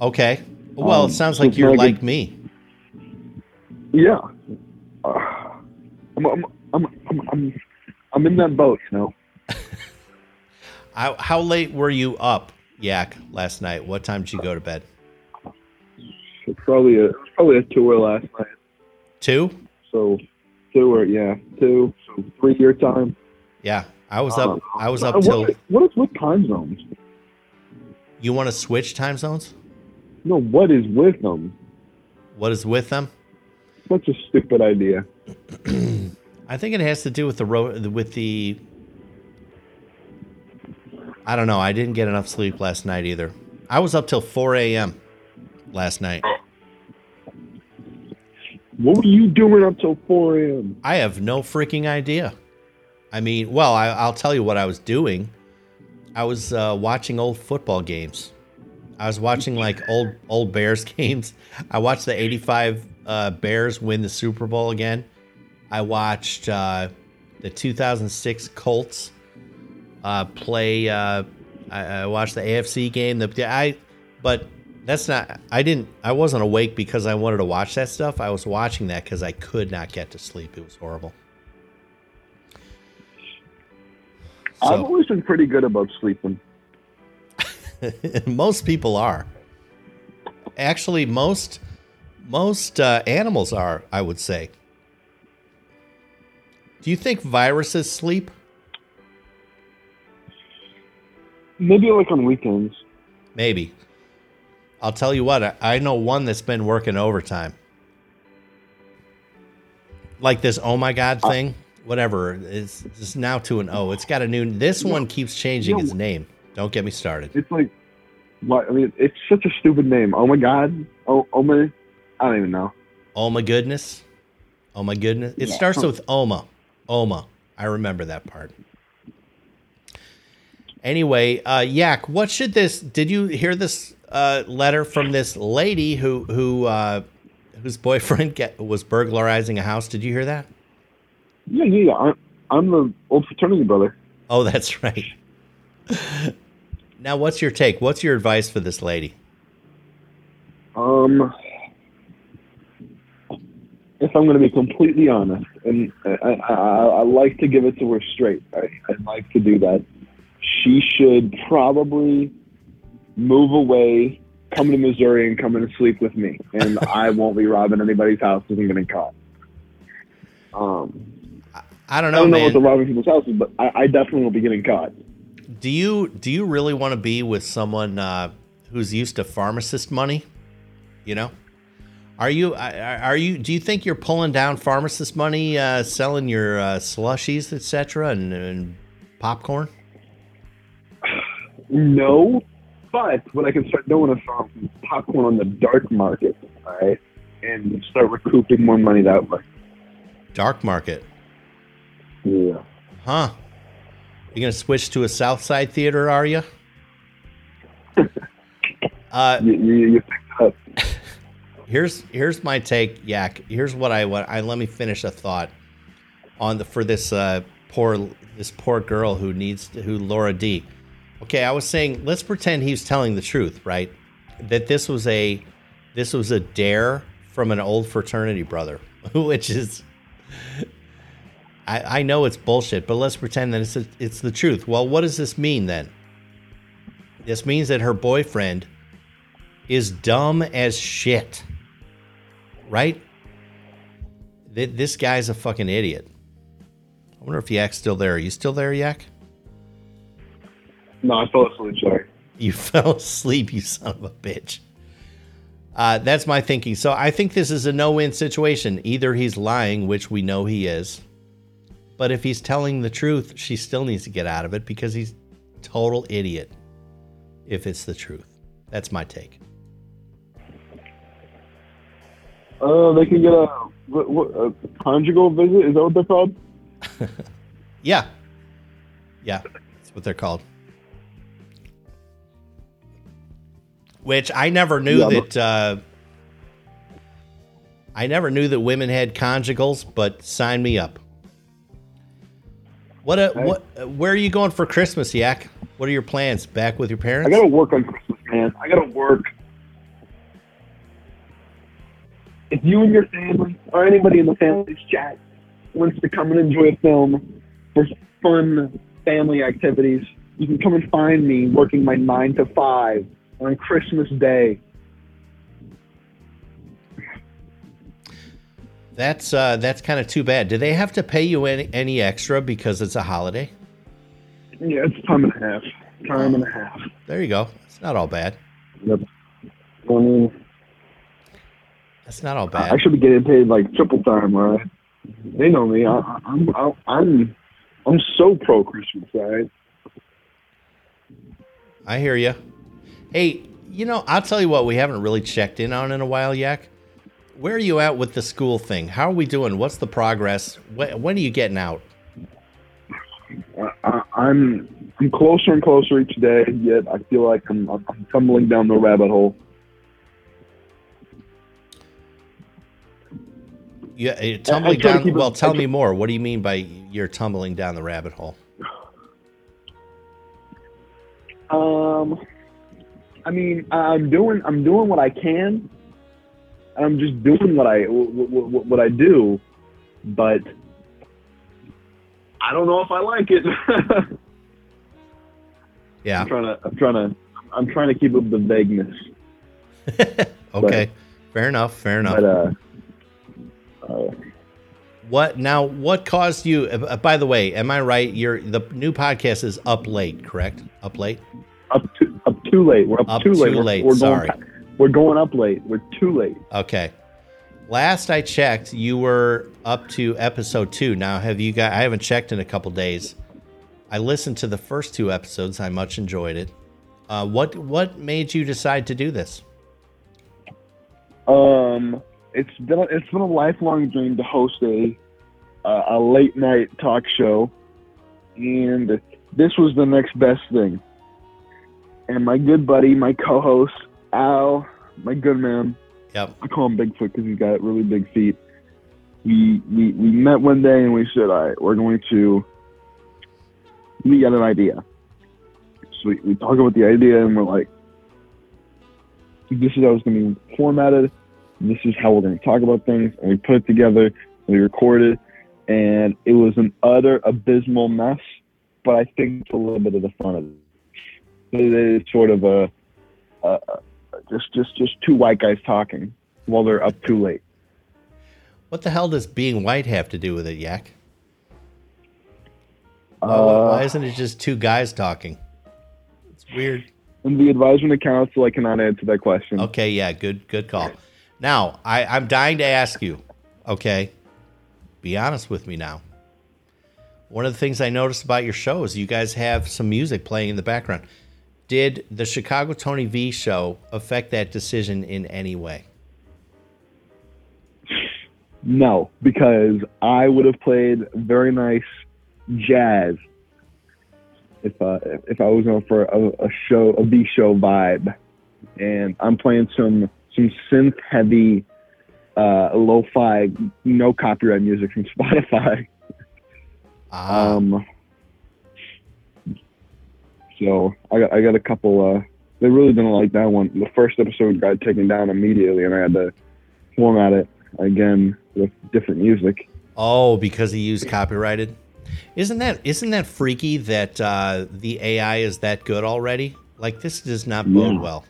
Okay. Well, um, it sounds like you're like me. Yeah. Uh, I'm, I'm, I'm, I'm, I'm, I'm in that boat, you know. how, how late were you up, Yak, last night? What time did you go to bed? probably a probably a tour last night. Two. So two or yeah, two. So three year time. Yeah, I was up. I was up uh, till. What, what is with time zones? You want to switch time zones? No. What is with them? What is with them? Such a stupid idea. I think it has to do with the ro- with the. I don't know. I didn't get enough sleep last night either. I was up till 4 a.m. last night. What were you doing up till 4 a.m.? I have no freaking idea. I mean, well, I, I'll tell you what I was doing. I was uh, watching old football games. I was watching like old old Bears games. I watched the '85 uh, Bears win the Super Bowl again. I watched uh, the 2006 Colts uh, play. Uh, I, I watched the AFC game. The I, but that's not. I didn't. I wasn't awake because I wanted to watch that stuff. I was watching that because I could not get to sleep. It was horrible. I've always been pretty good about sleeping. most people are. Actually, most most uh, animals are. I would say. Do you think viruses sleep? Maybe like on weekends. Maybe. I'll tell you what. I, I know one that's been working overtime. Like this. Oh my god thing. Whatever. It's, it's now to an O. It's got a new. This one keeps changing its name. Don't get me started. It's like, what? I mean, it's such a stupid name. Oh my god. Oh, oh my. I don't even know. Oh my goodness. Oh my goodness. It Yeah. starts with Oma. Oma. I remember that part. Anyway, uh Yak, what should this did you hear this uh letter from this lady who who uh whose boyfriend get, was burglarizing a house? Did you hear that? Yeah, yeah, yeah. I'm, I'm the old fraternity brother. Oh, that's right. now, what's your take? What's your advice for this lady? Um, if I'm going to be completely honest, and I, I, I, I like to give it to her straight, I, I like to do that. She should probably move away, come to Missouri, and come in and sleep with me, and I won't be robbing anybody's houses and getting caught. Um, I don't know. I don't know man. what the robbing people's houses, but I, I definitely will be getting caught. Do you do you really want to be with someone uh, who's used to pharmacist money? You know, are you are are you? Do you think you're pulling down pharmacist money, uh, selling your uh, slushies, etc., and, and popcorn? No, but what I can start doing is um, popcorn on the dark market, all right, and start recouping more money that way. Dark market, Yeah. huh? You gonna switch to a South Side theater? Are you? Uh, You, you, you picked up. here's here's my take, Yak. Here's what I want. I let me finish a thought on the for this uh, poor this poor girl who needs to, who Laura D. Okay, I was saying let's pretend he's telling the truth, right? That this was a this was a dare from an old fraternity brother, which is I, I know it's bullshit, but let's pretend that it's it's the truth. Well, what does this mean then? This means that her boyfriend is dumb as shit. Right? Th- This guy's a fucking idiot. I wonder if Yak's still there. Are you still there, Yak? No, I fell asleep. Sorry. You fell asleep, you son of a bitch. Uh, that's my thinking. So I think this is a no win situation. Either he's lying, which we know he is, but if he's telling the truth, she still needs to get out of it because he's total idiot. If it's the truth, that's my take. Uh, they can get a, what, what, a conjugal visit. Is that what they're called? Yeah, yeah, that's what they're called. Which I never knew Yeah, that. Uh, I never knew that women had conjugals, but sign me up. What? A, Hey. what? uh, Where are you going for Christmas, Yak? What are your plans? Back with your parents? I gotta work on Christmas, man. I gotta work. If you and your family or anybody in the family's chat wants to come and enjoy a film for fun family activities, you can come and find me working my nine to five on Christmas Day. That's uh, that's kind of too bad. Do they have to pay you any, any extra because it's a holiday? Yeah, it's time and a half. Time and a half. There you go. It's not all bad. Yep. I mean, That's not all bad. I should be getting paid like triple time, right? They know me. I, I'm, I'm, I'm, I'm so pro Christmas, right? I hear you. Hey, you know, I'll tell you what we haven't really checked in on in a while, Yak. where are you at with the school thing? How are we doing? What's the progress? When, when are you getting out? I, I'm I'm closer and closer each day. Yet I feel like I'm, I'm tumbling down the rabbit hole. Yeah, uh, tumbling down. it- Well, tell I me more. What do you mean by you're tumbling down the rabbit hole? Um, I mean, I'm doing I'm doing what I can. I'm just doing what I what, what, what I do, but I don't know if I like it. Yeah. I'm trying to I'm trying to I'm trying to keep up the vagueness, okay. Fair enough. Fair enough. but uh, uh What now? What caused you? uh, By the way, am I right? Your the new podcast is up late, correct? Up late. up too late. We're up, Up too late. too we're, We're sorry. going we're going up late. We're too late. Okay. Last I checked, you were up to episode two. Now, have you got? I haven't checked in a couple days. I listened to the first two episodes. I much enjoyed it. Uh, what What made you decide to do this? Um, it's been a, it's been a lifelong dream to host a uh, a late night talk show, and this was the next best thing. And my good buddy, my co-host Al, my good man, Yep. I call him Bigfoot because he's got really big feet. We, we we met one day and we said, all right, we're going to. We got an idea. So we, we talk about the idea and we're like, this is how it's going to be formatted. This is how we're going to talk about things. And we put it together. And we recorded, and it was an utter abysmal mess. But I think it's a little bit of the fun of it. It is sort of a, a, just just just two white guys talking while they're up too late. What the hell does being white have to do with it, Yak? Why- Uh, why isn't it just two guys talking? It's weird. in the advisement of council, I cannot answer that question. Okay, yeah, good, good call. Now, I, I'm dying to ask you. Okay, be honest with me now. One of the things I noticed about your show is you guys have some music playing in the background. Did the Chicago Tony V show affect that decision in any way? No, because I would have played very nice jazz if uh, if I was going for a, a show a B show vibe, and I'm playing some some synth heavy, uh, lo-fi, no copyright music from Spotify. Ah, Um, so I got I got a couple. Uh, they really didn't like that one. The first episode got taken down immediately, and I had to format it again with different music. oh, because he used copyrighted. Isn't that isn't that freaky that uh, the AI is that good already? Like this does not bode Yeah. well.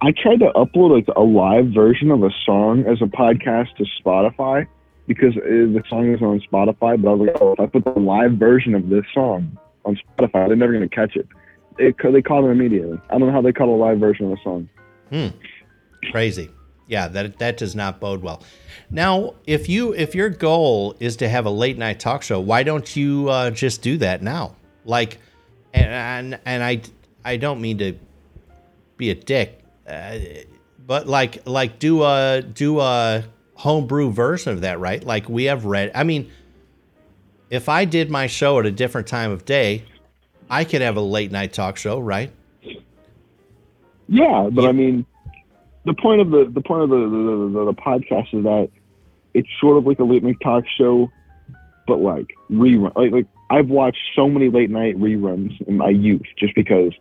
I tried to upload like a live version of a song as a podcast to Spotify because uh, the song is on Spotify. But I was like, oh, if I put the live version of this song on Spotify, they're never gonna catch it. It, they caught it immediately. I don't know how they caught a live version of a song. Crazy. Yeah, that that does not bode well. Now, if you if your goal is to have a late night talk show, why don't you uh, just do that now? Like, and and, and I I don't mean to be a dick, uh, but like like do a do a homebrew version of that, right? Like we have read. I mean, if I did my show at a different time of day, I could have a late night talk show, right? Yeah, but I mean, the point of the the point of the the, the, the podcast is that it's sort of like a late night talk show, but like rerun. Like like I've watched so many late night reruns in my youth just because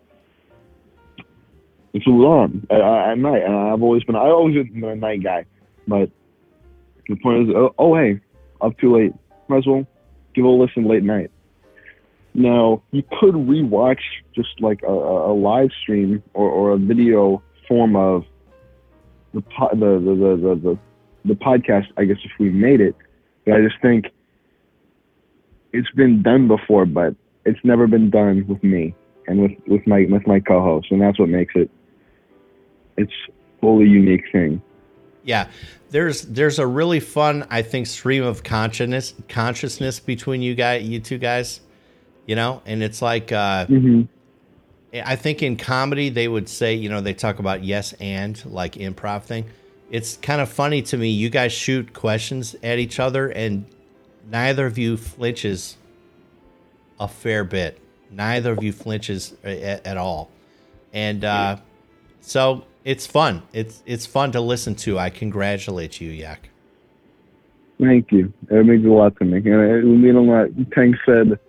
it's on at, uh, uh, at night, and I've always been I always been a night guy, but the point is, oh, oh hey, up too late. Might as well give a listen late night. Now you could rewatch just like a, a live stream or, or a video form of the, po- the, the, the, the the podcast. I guess if we made it, but I just think it's been done before, but it's never been done with me and with with my with my co-host, and that's what makes it it's fully unique thing. Yeah, there's there's a really fun, I think, stream of consciousness consciousness between you guys, you two guys, you know, and it's like uh, Mm-hmm. I think in comedy they would say, you know, they talk about yes and like improv thing. it's kind of funny to me. You guys shoot questions at each other, and neither of you flinches a fair bit. Neither of you flinches at, at all, and uh, so it's fun. It's it's fun to listen to. I congratulate you, Yak. Thank you. It means a lot to me. And it would mean a lot. Tank said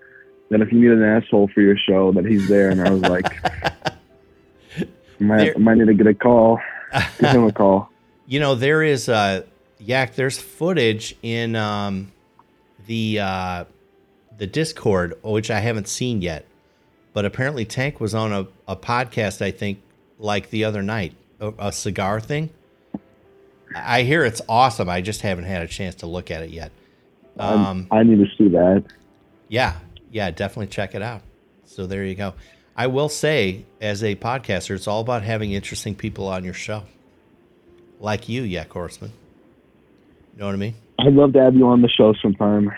that if you need an asshole for your show, that he's there, and I was like, I might, There- I might need to get a call. Give him a call. You know, there is uh Yak, there's footage in um the uh the Discord, which I haven't seen yet. But apparently Tank was on a, a podcast, I think, like the other night, a, a cigar thing. I hear it's awesome. I just haven't had a chance to look at it yet. Um, I need to see that. yeah, yeah, definitely check it out. So there you go. I will say, as a podcaster, it's all about having interesting people on your show, like you, Yak Horseman. You know what I mean? I'd love to have you on the show sometime.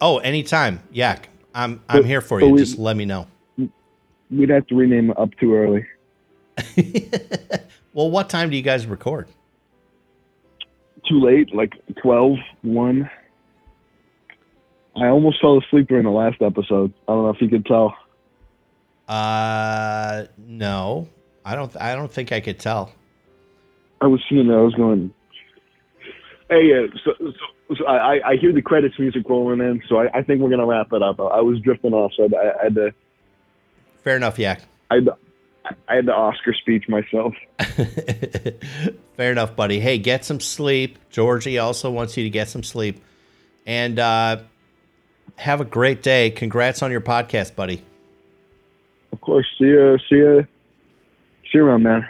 Oh, anytime, Yak. I'm I'm But- here for you. we- Just let me know. We'd have to rename it up too early. well, what time do you guys record? Too late, like 12, 1. I almost fell asleep during the last episode. I don't know if you could tell. Uh, no, I don't. I don't think I could tell. I was sitting there. I was going, "Hey, uh, so, so, so I, I- I hear the credits music rolling in, so I, I think we're gonna wrap it up." I, I was drifting off, so I, I had to, Fair enough, Yak. I I had the Oscar speech myself. Fair enough, buddy. Hey, get some sleep. Georgie also wants you to get some sleep, and uh, have a great day. Congrats on your podcast, buddy. Of course, see you, see you, see you around, man.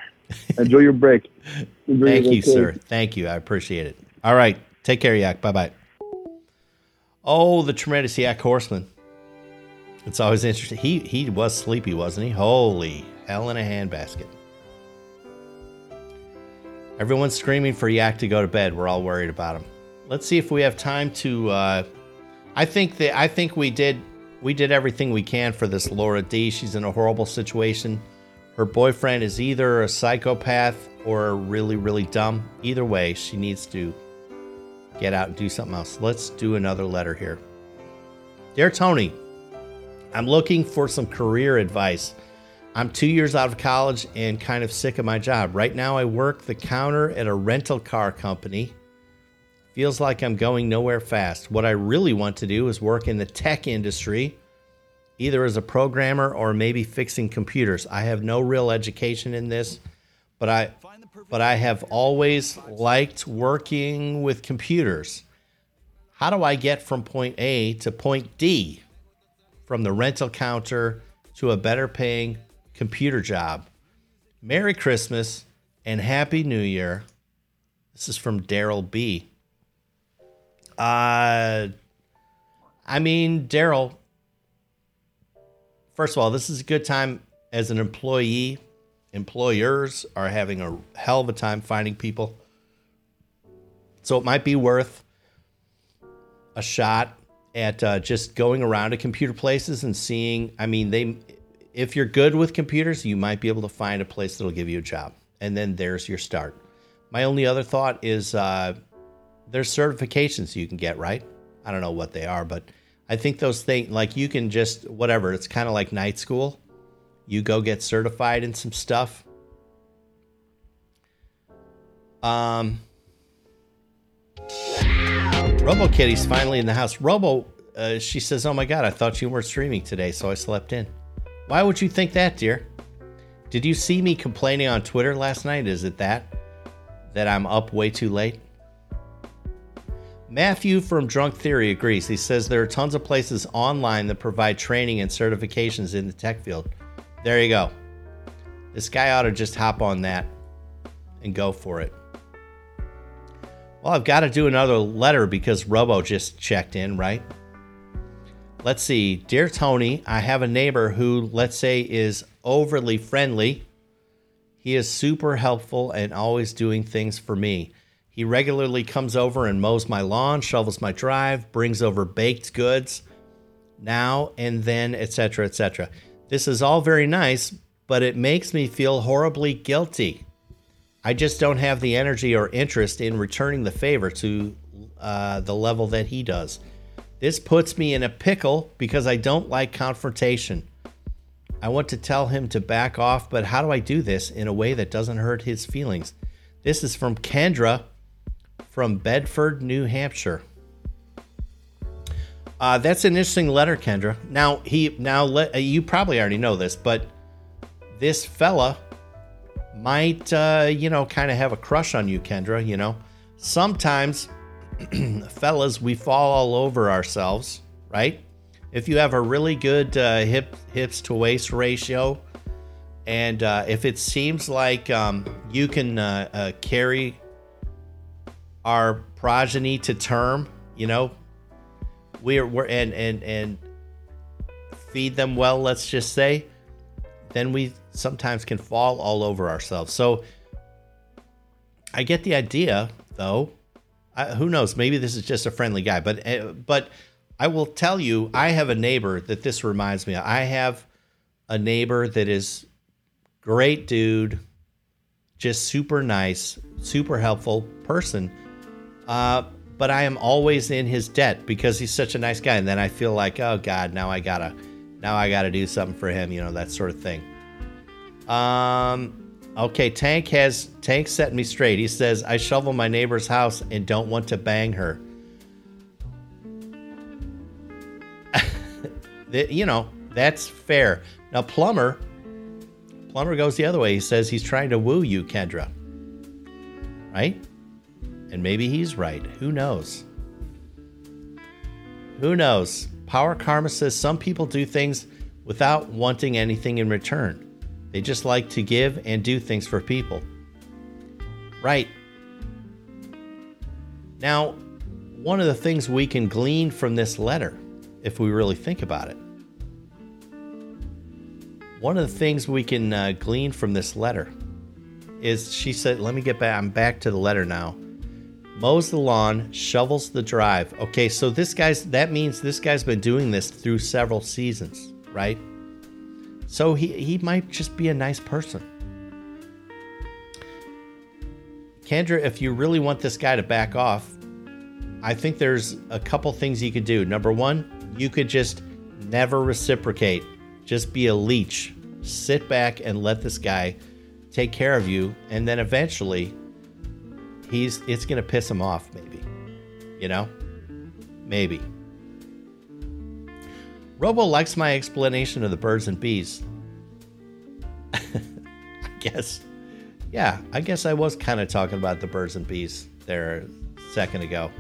Enjoy your break. Enjoy Thank your you, sir. Thank you. I appreciate it. All right. Take care, Yak. Bye bye. Oh, the tremendous Yak Horseman. It's always interesting. He he was sleepy, wasn't he? Holy hell in a handbasket. Everyone's screaming for Yak to go to bed. We're all worried about him. Let's see if we have time to. Uh, I think that I think we did we did everything we can for this Laura D. She's in a horrible situation. Her boyfriend is either a psychopath or really really dumb. Either way, she needs to get out and do something else. Let's do another letter here. Dear Tony, I'm looking for some career advice. I'm two years out of college and kind of sick of my job. Right now, I work the counter at a rental car company. Feels like I'm going nowhere fast. What I really want to do is work in the tech industry, either as a programmer or maybe fixing computers. I have no real education in this, but I but I have always liked working with computers. How do I get from point A to point D? From the rental counter to a better paying computer job. Merry Christmas and Happy New Year. This is from Daryl B. Uh, I mean, Daryl, first of all, this is a good time as an employee. Employers are having a hell of a time finding people. So it might be worth a shot at uh, just going around to computer places and seeing. I mean, they, if you're good with computers, you might be able to find a place that'll give you a job, and then there's your start. My only other thought is uh, there's certifications you can get, right? I don't know what they are, but I think those things like you can just whatever. It's kind of like night school. You go get certified in some stuff. Um, Robo Kitty's finally in the house. Robo, uh, she says, "Oh my God, I thought you weren't streaming today, so I slept in." Why would you think that, dear? Did you see me complaining on Twitter last night? Is it that that I'm up way too late? Matthew from Drunk Theory agrees. He says there are tons of places online that provide training and certifications in the tech field. There you go. This guy ought to just hop on that and go for it. Well, I've got to do another letter because Robo just checked in, right? Let's see. Dear Tony, I have a neighbor who, let's say, is overly friendly. He is super helpful and always doing things for me. He regularly comes over and mows my lawn, shovels my drive, brings over baked goods now and then, etc., etc. This is all very nice, but it makes me feel horribly guilty. I just don't have the energy or interest in returning the favor to uh, the level that he does. This puts me in a pickle because I don't like confrontation. I want to tell him to back off, but how do I do this in a way that doesn't hurt his feelings? This is from Kendra from Bedford, New Hampshire. Uh, that's an interesting letter, Kendra. Now he now let uh, you probably already know this, but this fella might uh, you know kind of have a crush on you, Kendra. You know, sometimes fellas we fall all over ourselves, right? If you have a really good uh, hip hips to waist ratio, and uh, if it seems like um, you can uh, uh, carry our progeny to term, you know, we're we're and and and feed them well. Let's just say, then we sometimes can fall all over ourselves. So I get the idea, though. Who knows? Maybe this is just a friendly guy, but uh, but I will tell you, I have a neighbor that this reminds me. of. I have a neighbor that is great dude, just super nice, super helpful person. Uh, but I am always in his debt because he's such a nice guy. And then I feel like, oh God, now I gotta, now I gotta do something for him, you know, that sort of thing. Um, okay, Tank has Tank set me straight. He says I shovel my neighbor's house and don't want to bang her. you know, that's fair. Now Plumber, Plumber goes the other way. He says he's trying to woo you, Kendra. Right? And maybe he's right. Who knows? Who knows? Power Karma says some people do things without wanting anything in return. They just like to give and do things for people. Right. Now, one of the things we can glean from this letter, if we really think about it, one of the things we can uh, glean from this letter is she said, let me get back, I'm back to the letter now mows the lawn, shovels the drive. Okay, so this guy's that means this guy's been doing this through several seasons, right? So he he might just be a nice person. Kendra, if you really want this guy to back off, I think there's a couple things you could do. Number one, you could just never reciprocate. Just be a leech. Sit back and let this guy take care of you, and then eventually he's it's gonna piss him off maybe you know maybe robo likes my explanation of the birds and bees. I guess. Yeah i guess i was kind of talking about the birds and bees there a second ago.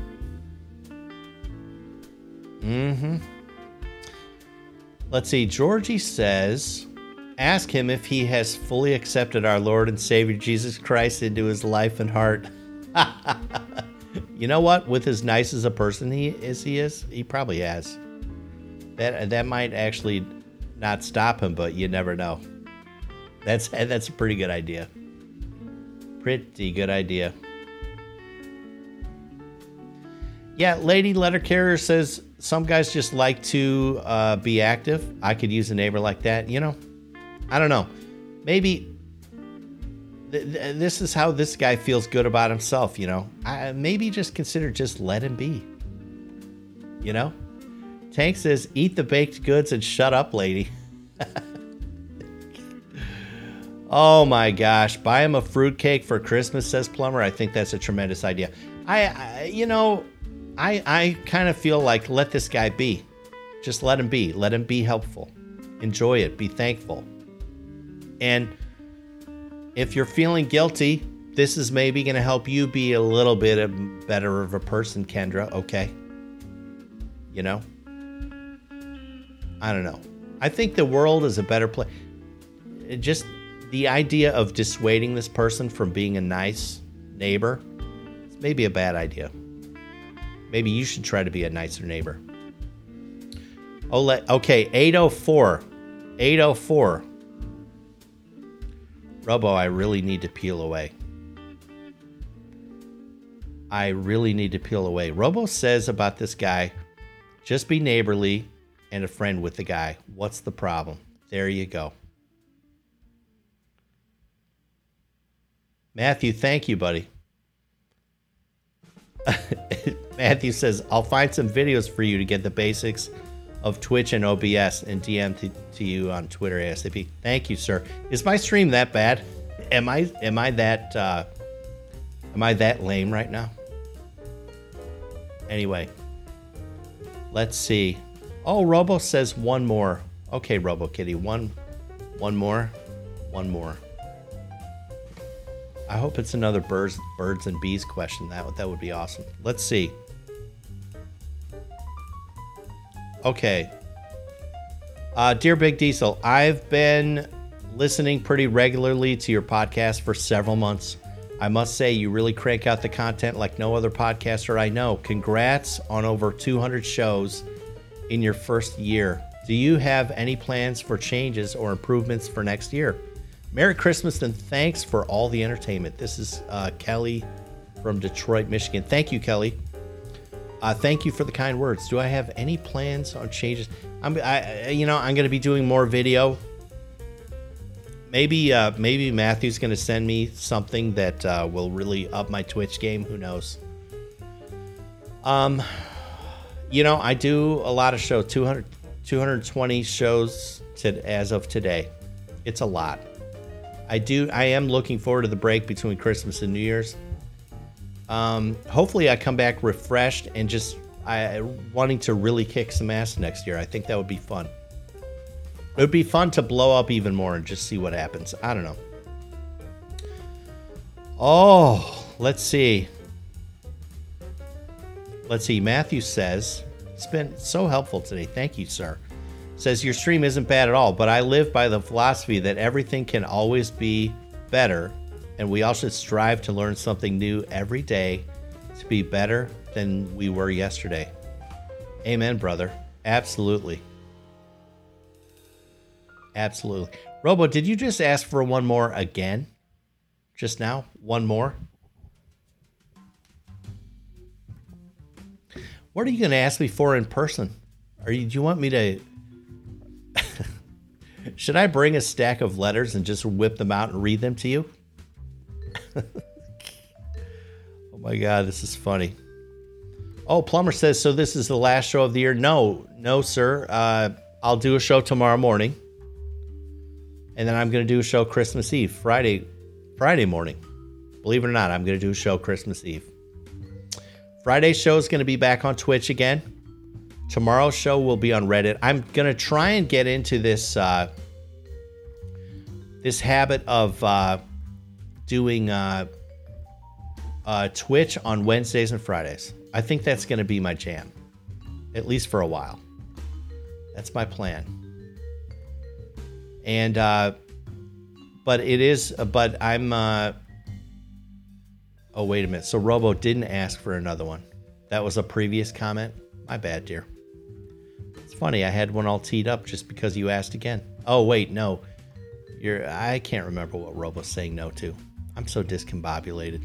Mm-hmm. Let's see georgie says ask him if he has fully accepted our lord and savior jesus christ into his life and heart. You know what? With as nice as a person he is, he is, he probably has. That that might actually not stop him, but you never know. That's that's a pretty good idea. Pretty good idea. Yeah, lady letter carrier says some guys just like to uh, be active. I could use a neighbor like that. You know, I don't know. Maybe this is how this guy feels good about himself, you know. I, maybe just consider just let him be. You know? Tank says, eat the baked goods and shut up, lady. oh my gosh. Buy him a fruitcake for Christmas, says Plumber. I think that's a tremendous idea. I, I you know, I, I kind of feel like let this guy be. Just let him be. Let him be helpful. Enjoy it. Be thankful. And if you're feeling guilty, this is maybe going to help you be a little bit better of a person, Kendra. Okay. You know? I don't know. I think the world is a better place. Just the idea of dissuading this person from being a nice neighbor is maybe a bad idea. Maybe you should try to be a nicer neighbor. Oh, okay, 804. 804. Robo, I really need to peel away. I really need to peel away. Robo says about this guy just be neighborly and a friend with the guy. What's the problem? There you go. Matthew, thank you, buddy. Matthew says, I'll find some videos for you to get the basics of Twitch and OBS and DM to, to you on Twitter ASAP. Thank you, sir. Is my stream that bad? Am I am I that uh, am I that lame right now? Anyway, let's see. Oh, Robo says one more. Okay, Robo Kitty, one one more. One more. I hope it's another birds birds and bees question. That that would be awesome. Let's see. Okay. Uh, dear Big Diesel, I've been listening pretty regularly to your podcast for several months. I must say, you really crank out the content like no other podcaster I know. Congrats on over 200 shows in your first year. Do you have any plans for changes or improvements for next year? Merry Christmas and thanks for all the entertainment. This is uh, Kelly from Detroit, Michigan. Thank you, Kelly. Uh, thank you for the kind words. Do I have any plans on changes? I'm, I, you know, I'm going to be doing more video. Maybe, uh, maybe Matthew's going to send me something that uh, will really up my Twitch game. Who knows? Um, you know, I do a lot of shows. 200, 220 shows to, as of today. It's a lot. I do. I am looking forward to the break between Christmas and New Year's. Um, hopefully, I come back refreshed and just I wanting to really kick some ass next year. I think that would be fun. It would be fun to blow up even more and just see what happens. I don't know. Oh, let's see. Let's see. Matthew says, It's been so helpful today. Thank you, sir. Says, Your stream isn't bad at all, but I live by the philosophy that everything can always be better and we all should strive to learn something new every day to be better than we were yesterday. Amen, brother. Absolutely. Absolutely. Robo, did you just ask for one more again? Just now? One more? What are you going to ask me for in person? Are you, do you want me to. Should I bring a stack of letters and just whip them out and read them to you? oh my god, this is funny. Oh, Plumber says so. This is the last show of the year. No, no, sir. Uh, I'll do a show tomorrow morning, and then I'm going to do a show Christmas Eve, Friday, Friday morning. Believe it or not, I'm going to do a show Christmas Eve. Friday's show is going to be back on Twitch again. Tomorrow's show will be on Reddit. I'm going to try and get into this uh, this habit of uh, doing uh, uh, Twitch on Wednesdays and Fridays. I think that's going to be my jam, at least for a while. That's my plan. And, uh, but it is, but I'm, uh, oh, wait a minute. So Robo didn't ask for another one. That was a previous comment. My bad, dear. It's funny. I had one all teed up just because you asked again. Oh, wait, no. You're, I can't remember what Robo's saying no to. I'm so discombobulated.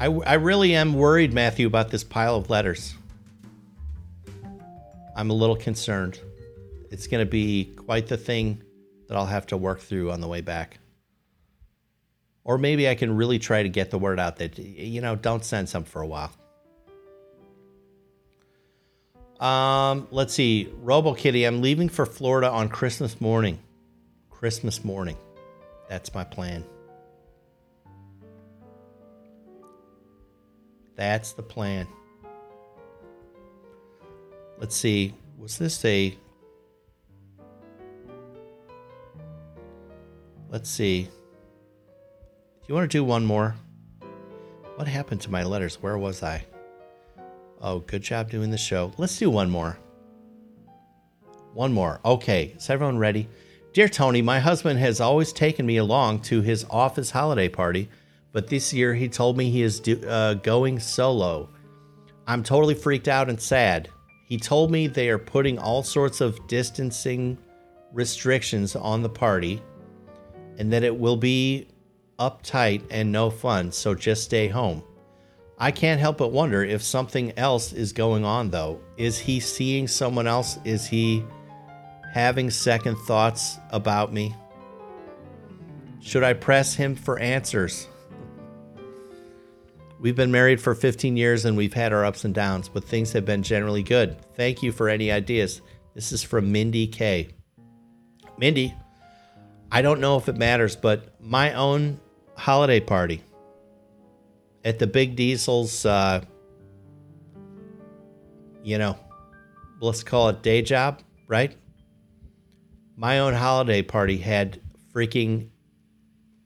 I, I really am worried, Matthew, about this pile of letters. I'm a little concerned. It's going to be quite the thing that I'll have to work through on the way back. Or maybe I can really try to get the word out that, you know, don't send some for a while. Um, let's see. Robo Kitty, I'm leaving for Florida on Christmas morning. Christmas morning. That's my plan. That's the plan. Let's see. Was this a. Let's see. Do you want to do one more? What happened to my letters? Where was I? Oh, good job doing the show. Let's do one more. One more. Okay, is everyone ready? Dear Tony, my husband has always taken me along to his office holiday party, but this year he told me he is do, uh, going solo. I'm totally freaked out and sad. He told me they are putting all sorts of distancing restrictions on the party and that it will be uptight and no fun, so just stay home. I can't help but wonder if something else is going on, though. Is he seeing someone else? Is he having second thoughts about me? Should I press him for answers? We've been married for 15 years and we've had our ups and downs, but things have been generally good. Thank you for any ideas. This is from Mindy K. Mindy, I don't know if it matters, but my own holiday party at the Big Diesel's, uh, you know, let's call it day job, right? My own holiday party had freaking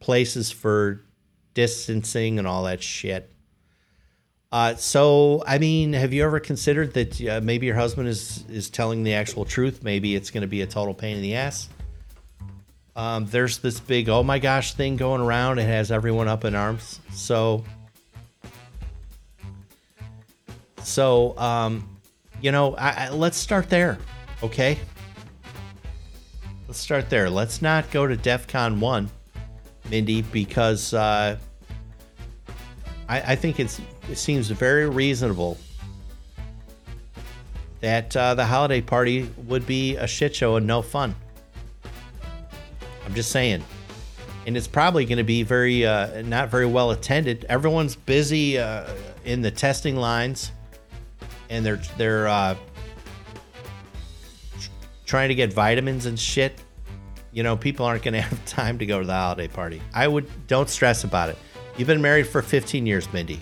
places for distancing and all that shit. Uh, so, I mean, have you ever considered that uh, maybe your husband is is telling the actual truth? Maybe it's going to be a total pain in the ass. Um, there's this big oh my gosh thing going around. It has everyone up in arms. So, so um, you know, I, I, let's start there, okay? Let's start there. Let's not go to DEFCON one, Mindy, because uh, I, I think it's it seems very reasonable that uh, the holiday party would be a shit show and no fun. I'm just saying. And it's probably going to be very, uh, not very well attended. Everyone's busy uh, in the testing lines, and they're they're uh, trying to get vitamins and shit. You know, people aren't going to have time to go to the holiday party. I would don't stress about it. You've been married for 15 years, Mindy.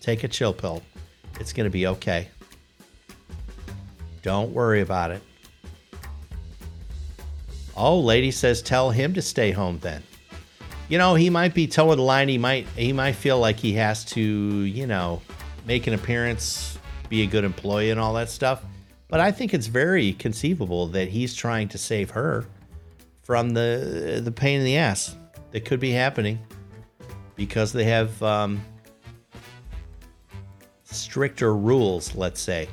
Take a chill pill. It's going to be okay. Don't worry about it. Oh, lady says tell him to stay home then. You know, he might be toeing the line. He might he might feel like he has to, you know, make an appearance, be a good employee and all that stuff. But I think it's very conceivable that he's trying to save her from the the pain in the ass that could be happening because they have um, stricter rules, let's say.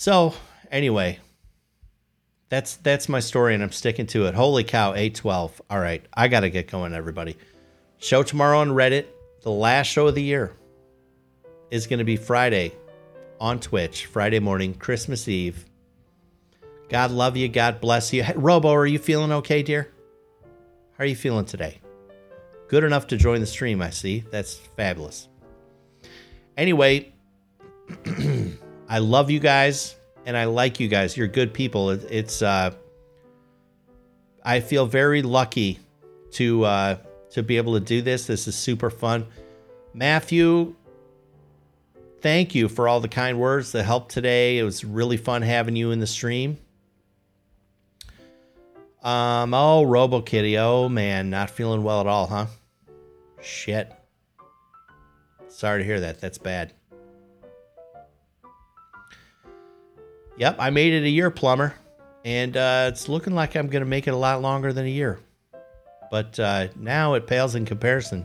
So, anyway, that's that's my story and I'm sticking to it. Holy cow, 812. All right, I got to get going everybody. Show tomorrow on Reddit. The last show of the year is going to be Friday on Twitch, Friday morning, Christmas Eve. God love you. God bless you. Hey, Robo, are you feeling okay, dear? How are you feeling today? Good enough to join the stream, I see. That's fabulous. Anyway, I love you guys and I like you guys. You're good people. it's uh I feel very lucky to uh to be able to do this. This is super fun. Matthew, thank you for all the kind words that helped today. It was really fun having you in the stream. Um, oh, Robo Kitty. Oh man, not feeling well at all, huh? Shit. Sorry to hear that. That's bad. Yep, I made it a year, plumber, and uh, it's looking like I'm gonna make it a lot longer than a year. But uh, now it pales in comparison.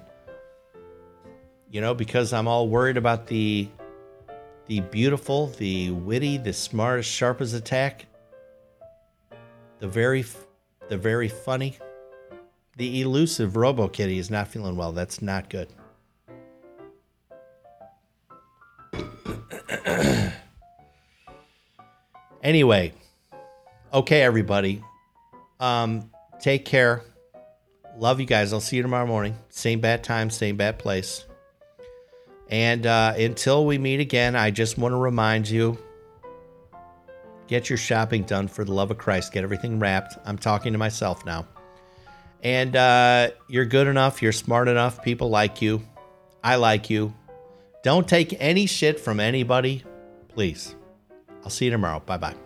You know, because I'm all worried about the the beautiful, the witty, the smart, sharp as attack, the very the very funny. The elusive RoboKitty is not feeling well. That's not good. anyway, okay, everybody. Um, take care. Love you guys. I'll see you tomorrow morning. Same bad time, same bad place. And uh, until we meet again, I just want to remind you Get your shopping done for the love of Christ. Get everything wrapped. I'm talking to myself now. And uh, you're good enough. You're smart enough. People like you. I like you. Don't take any shit from anybody, please. I'll see you tomorrow. Bye bye.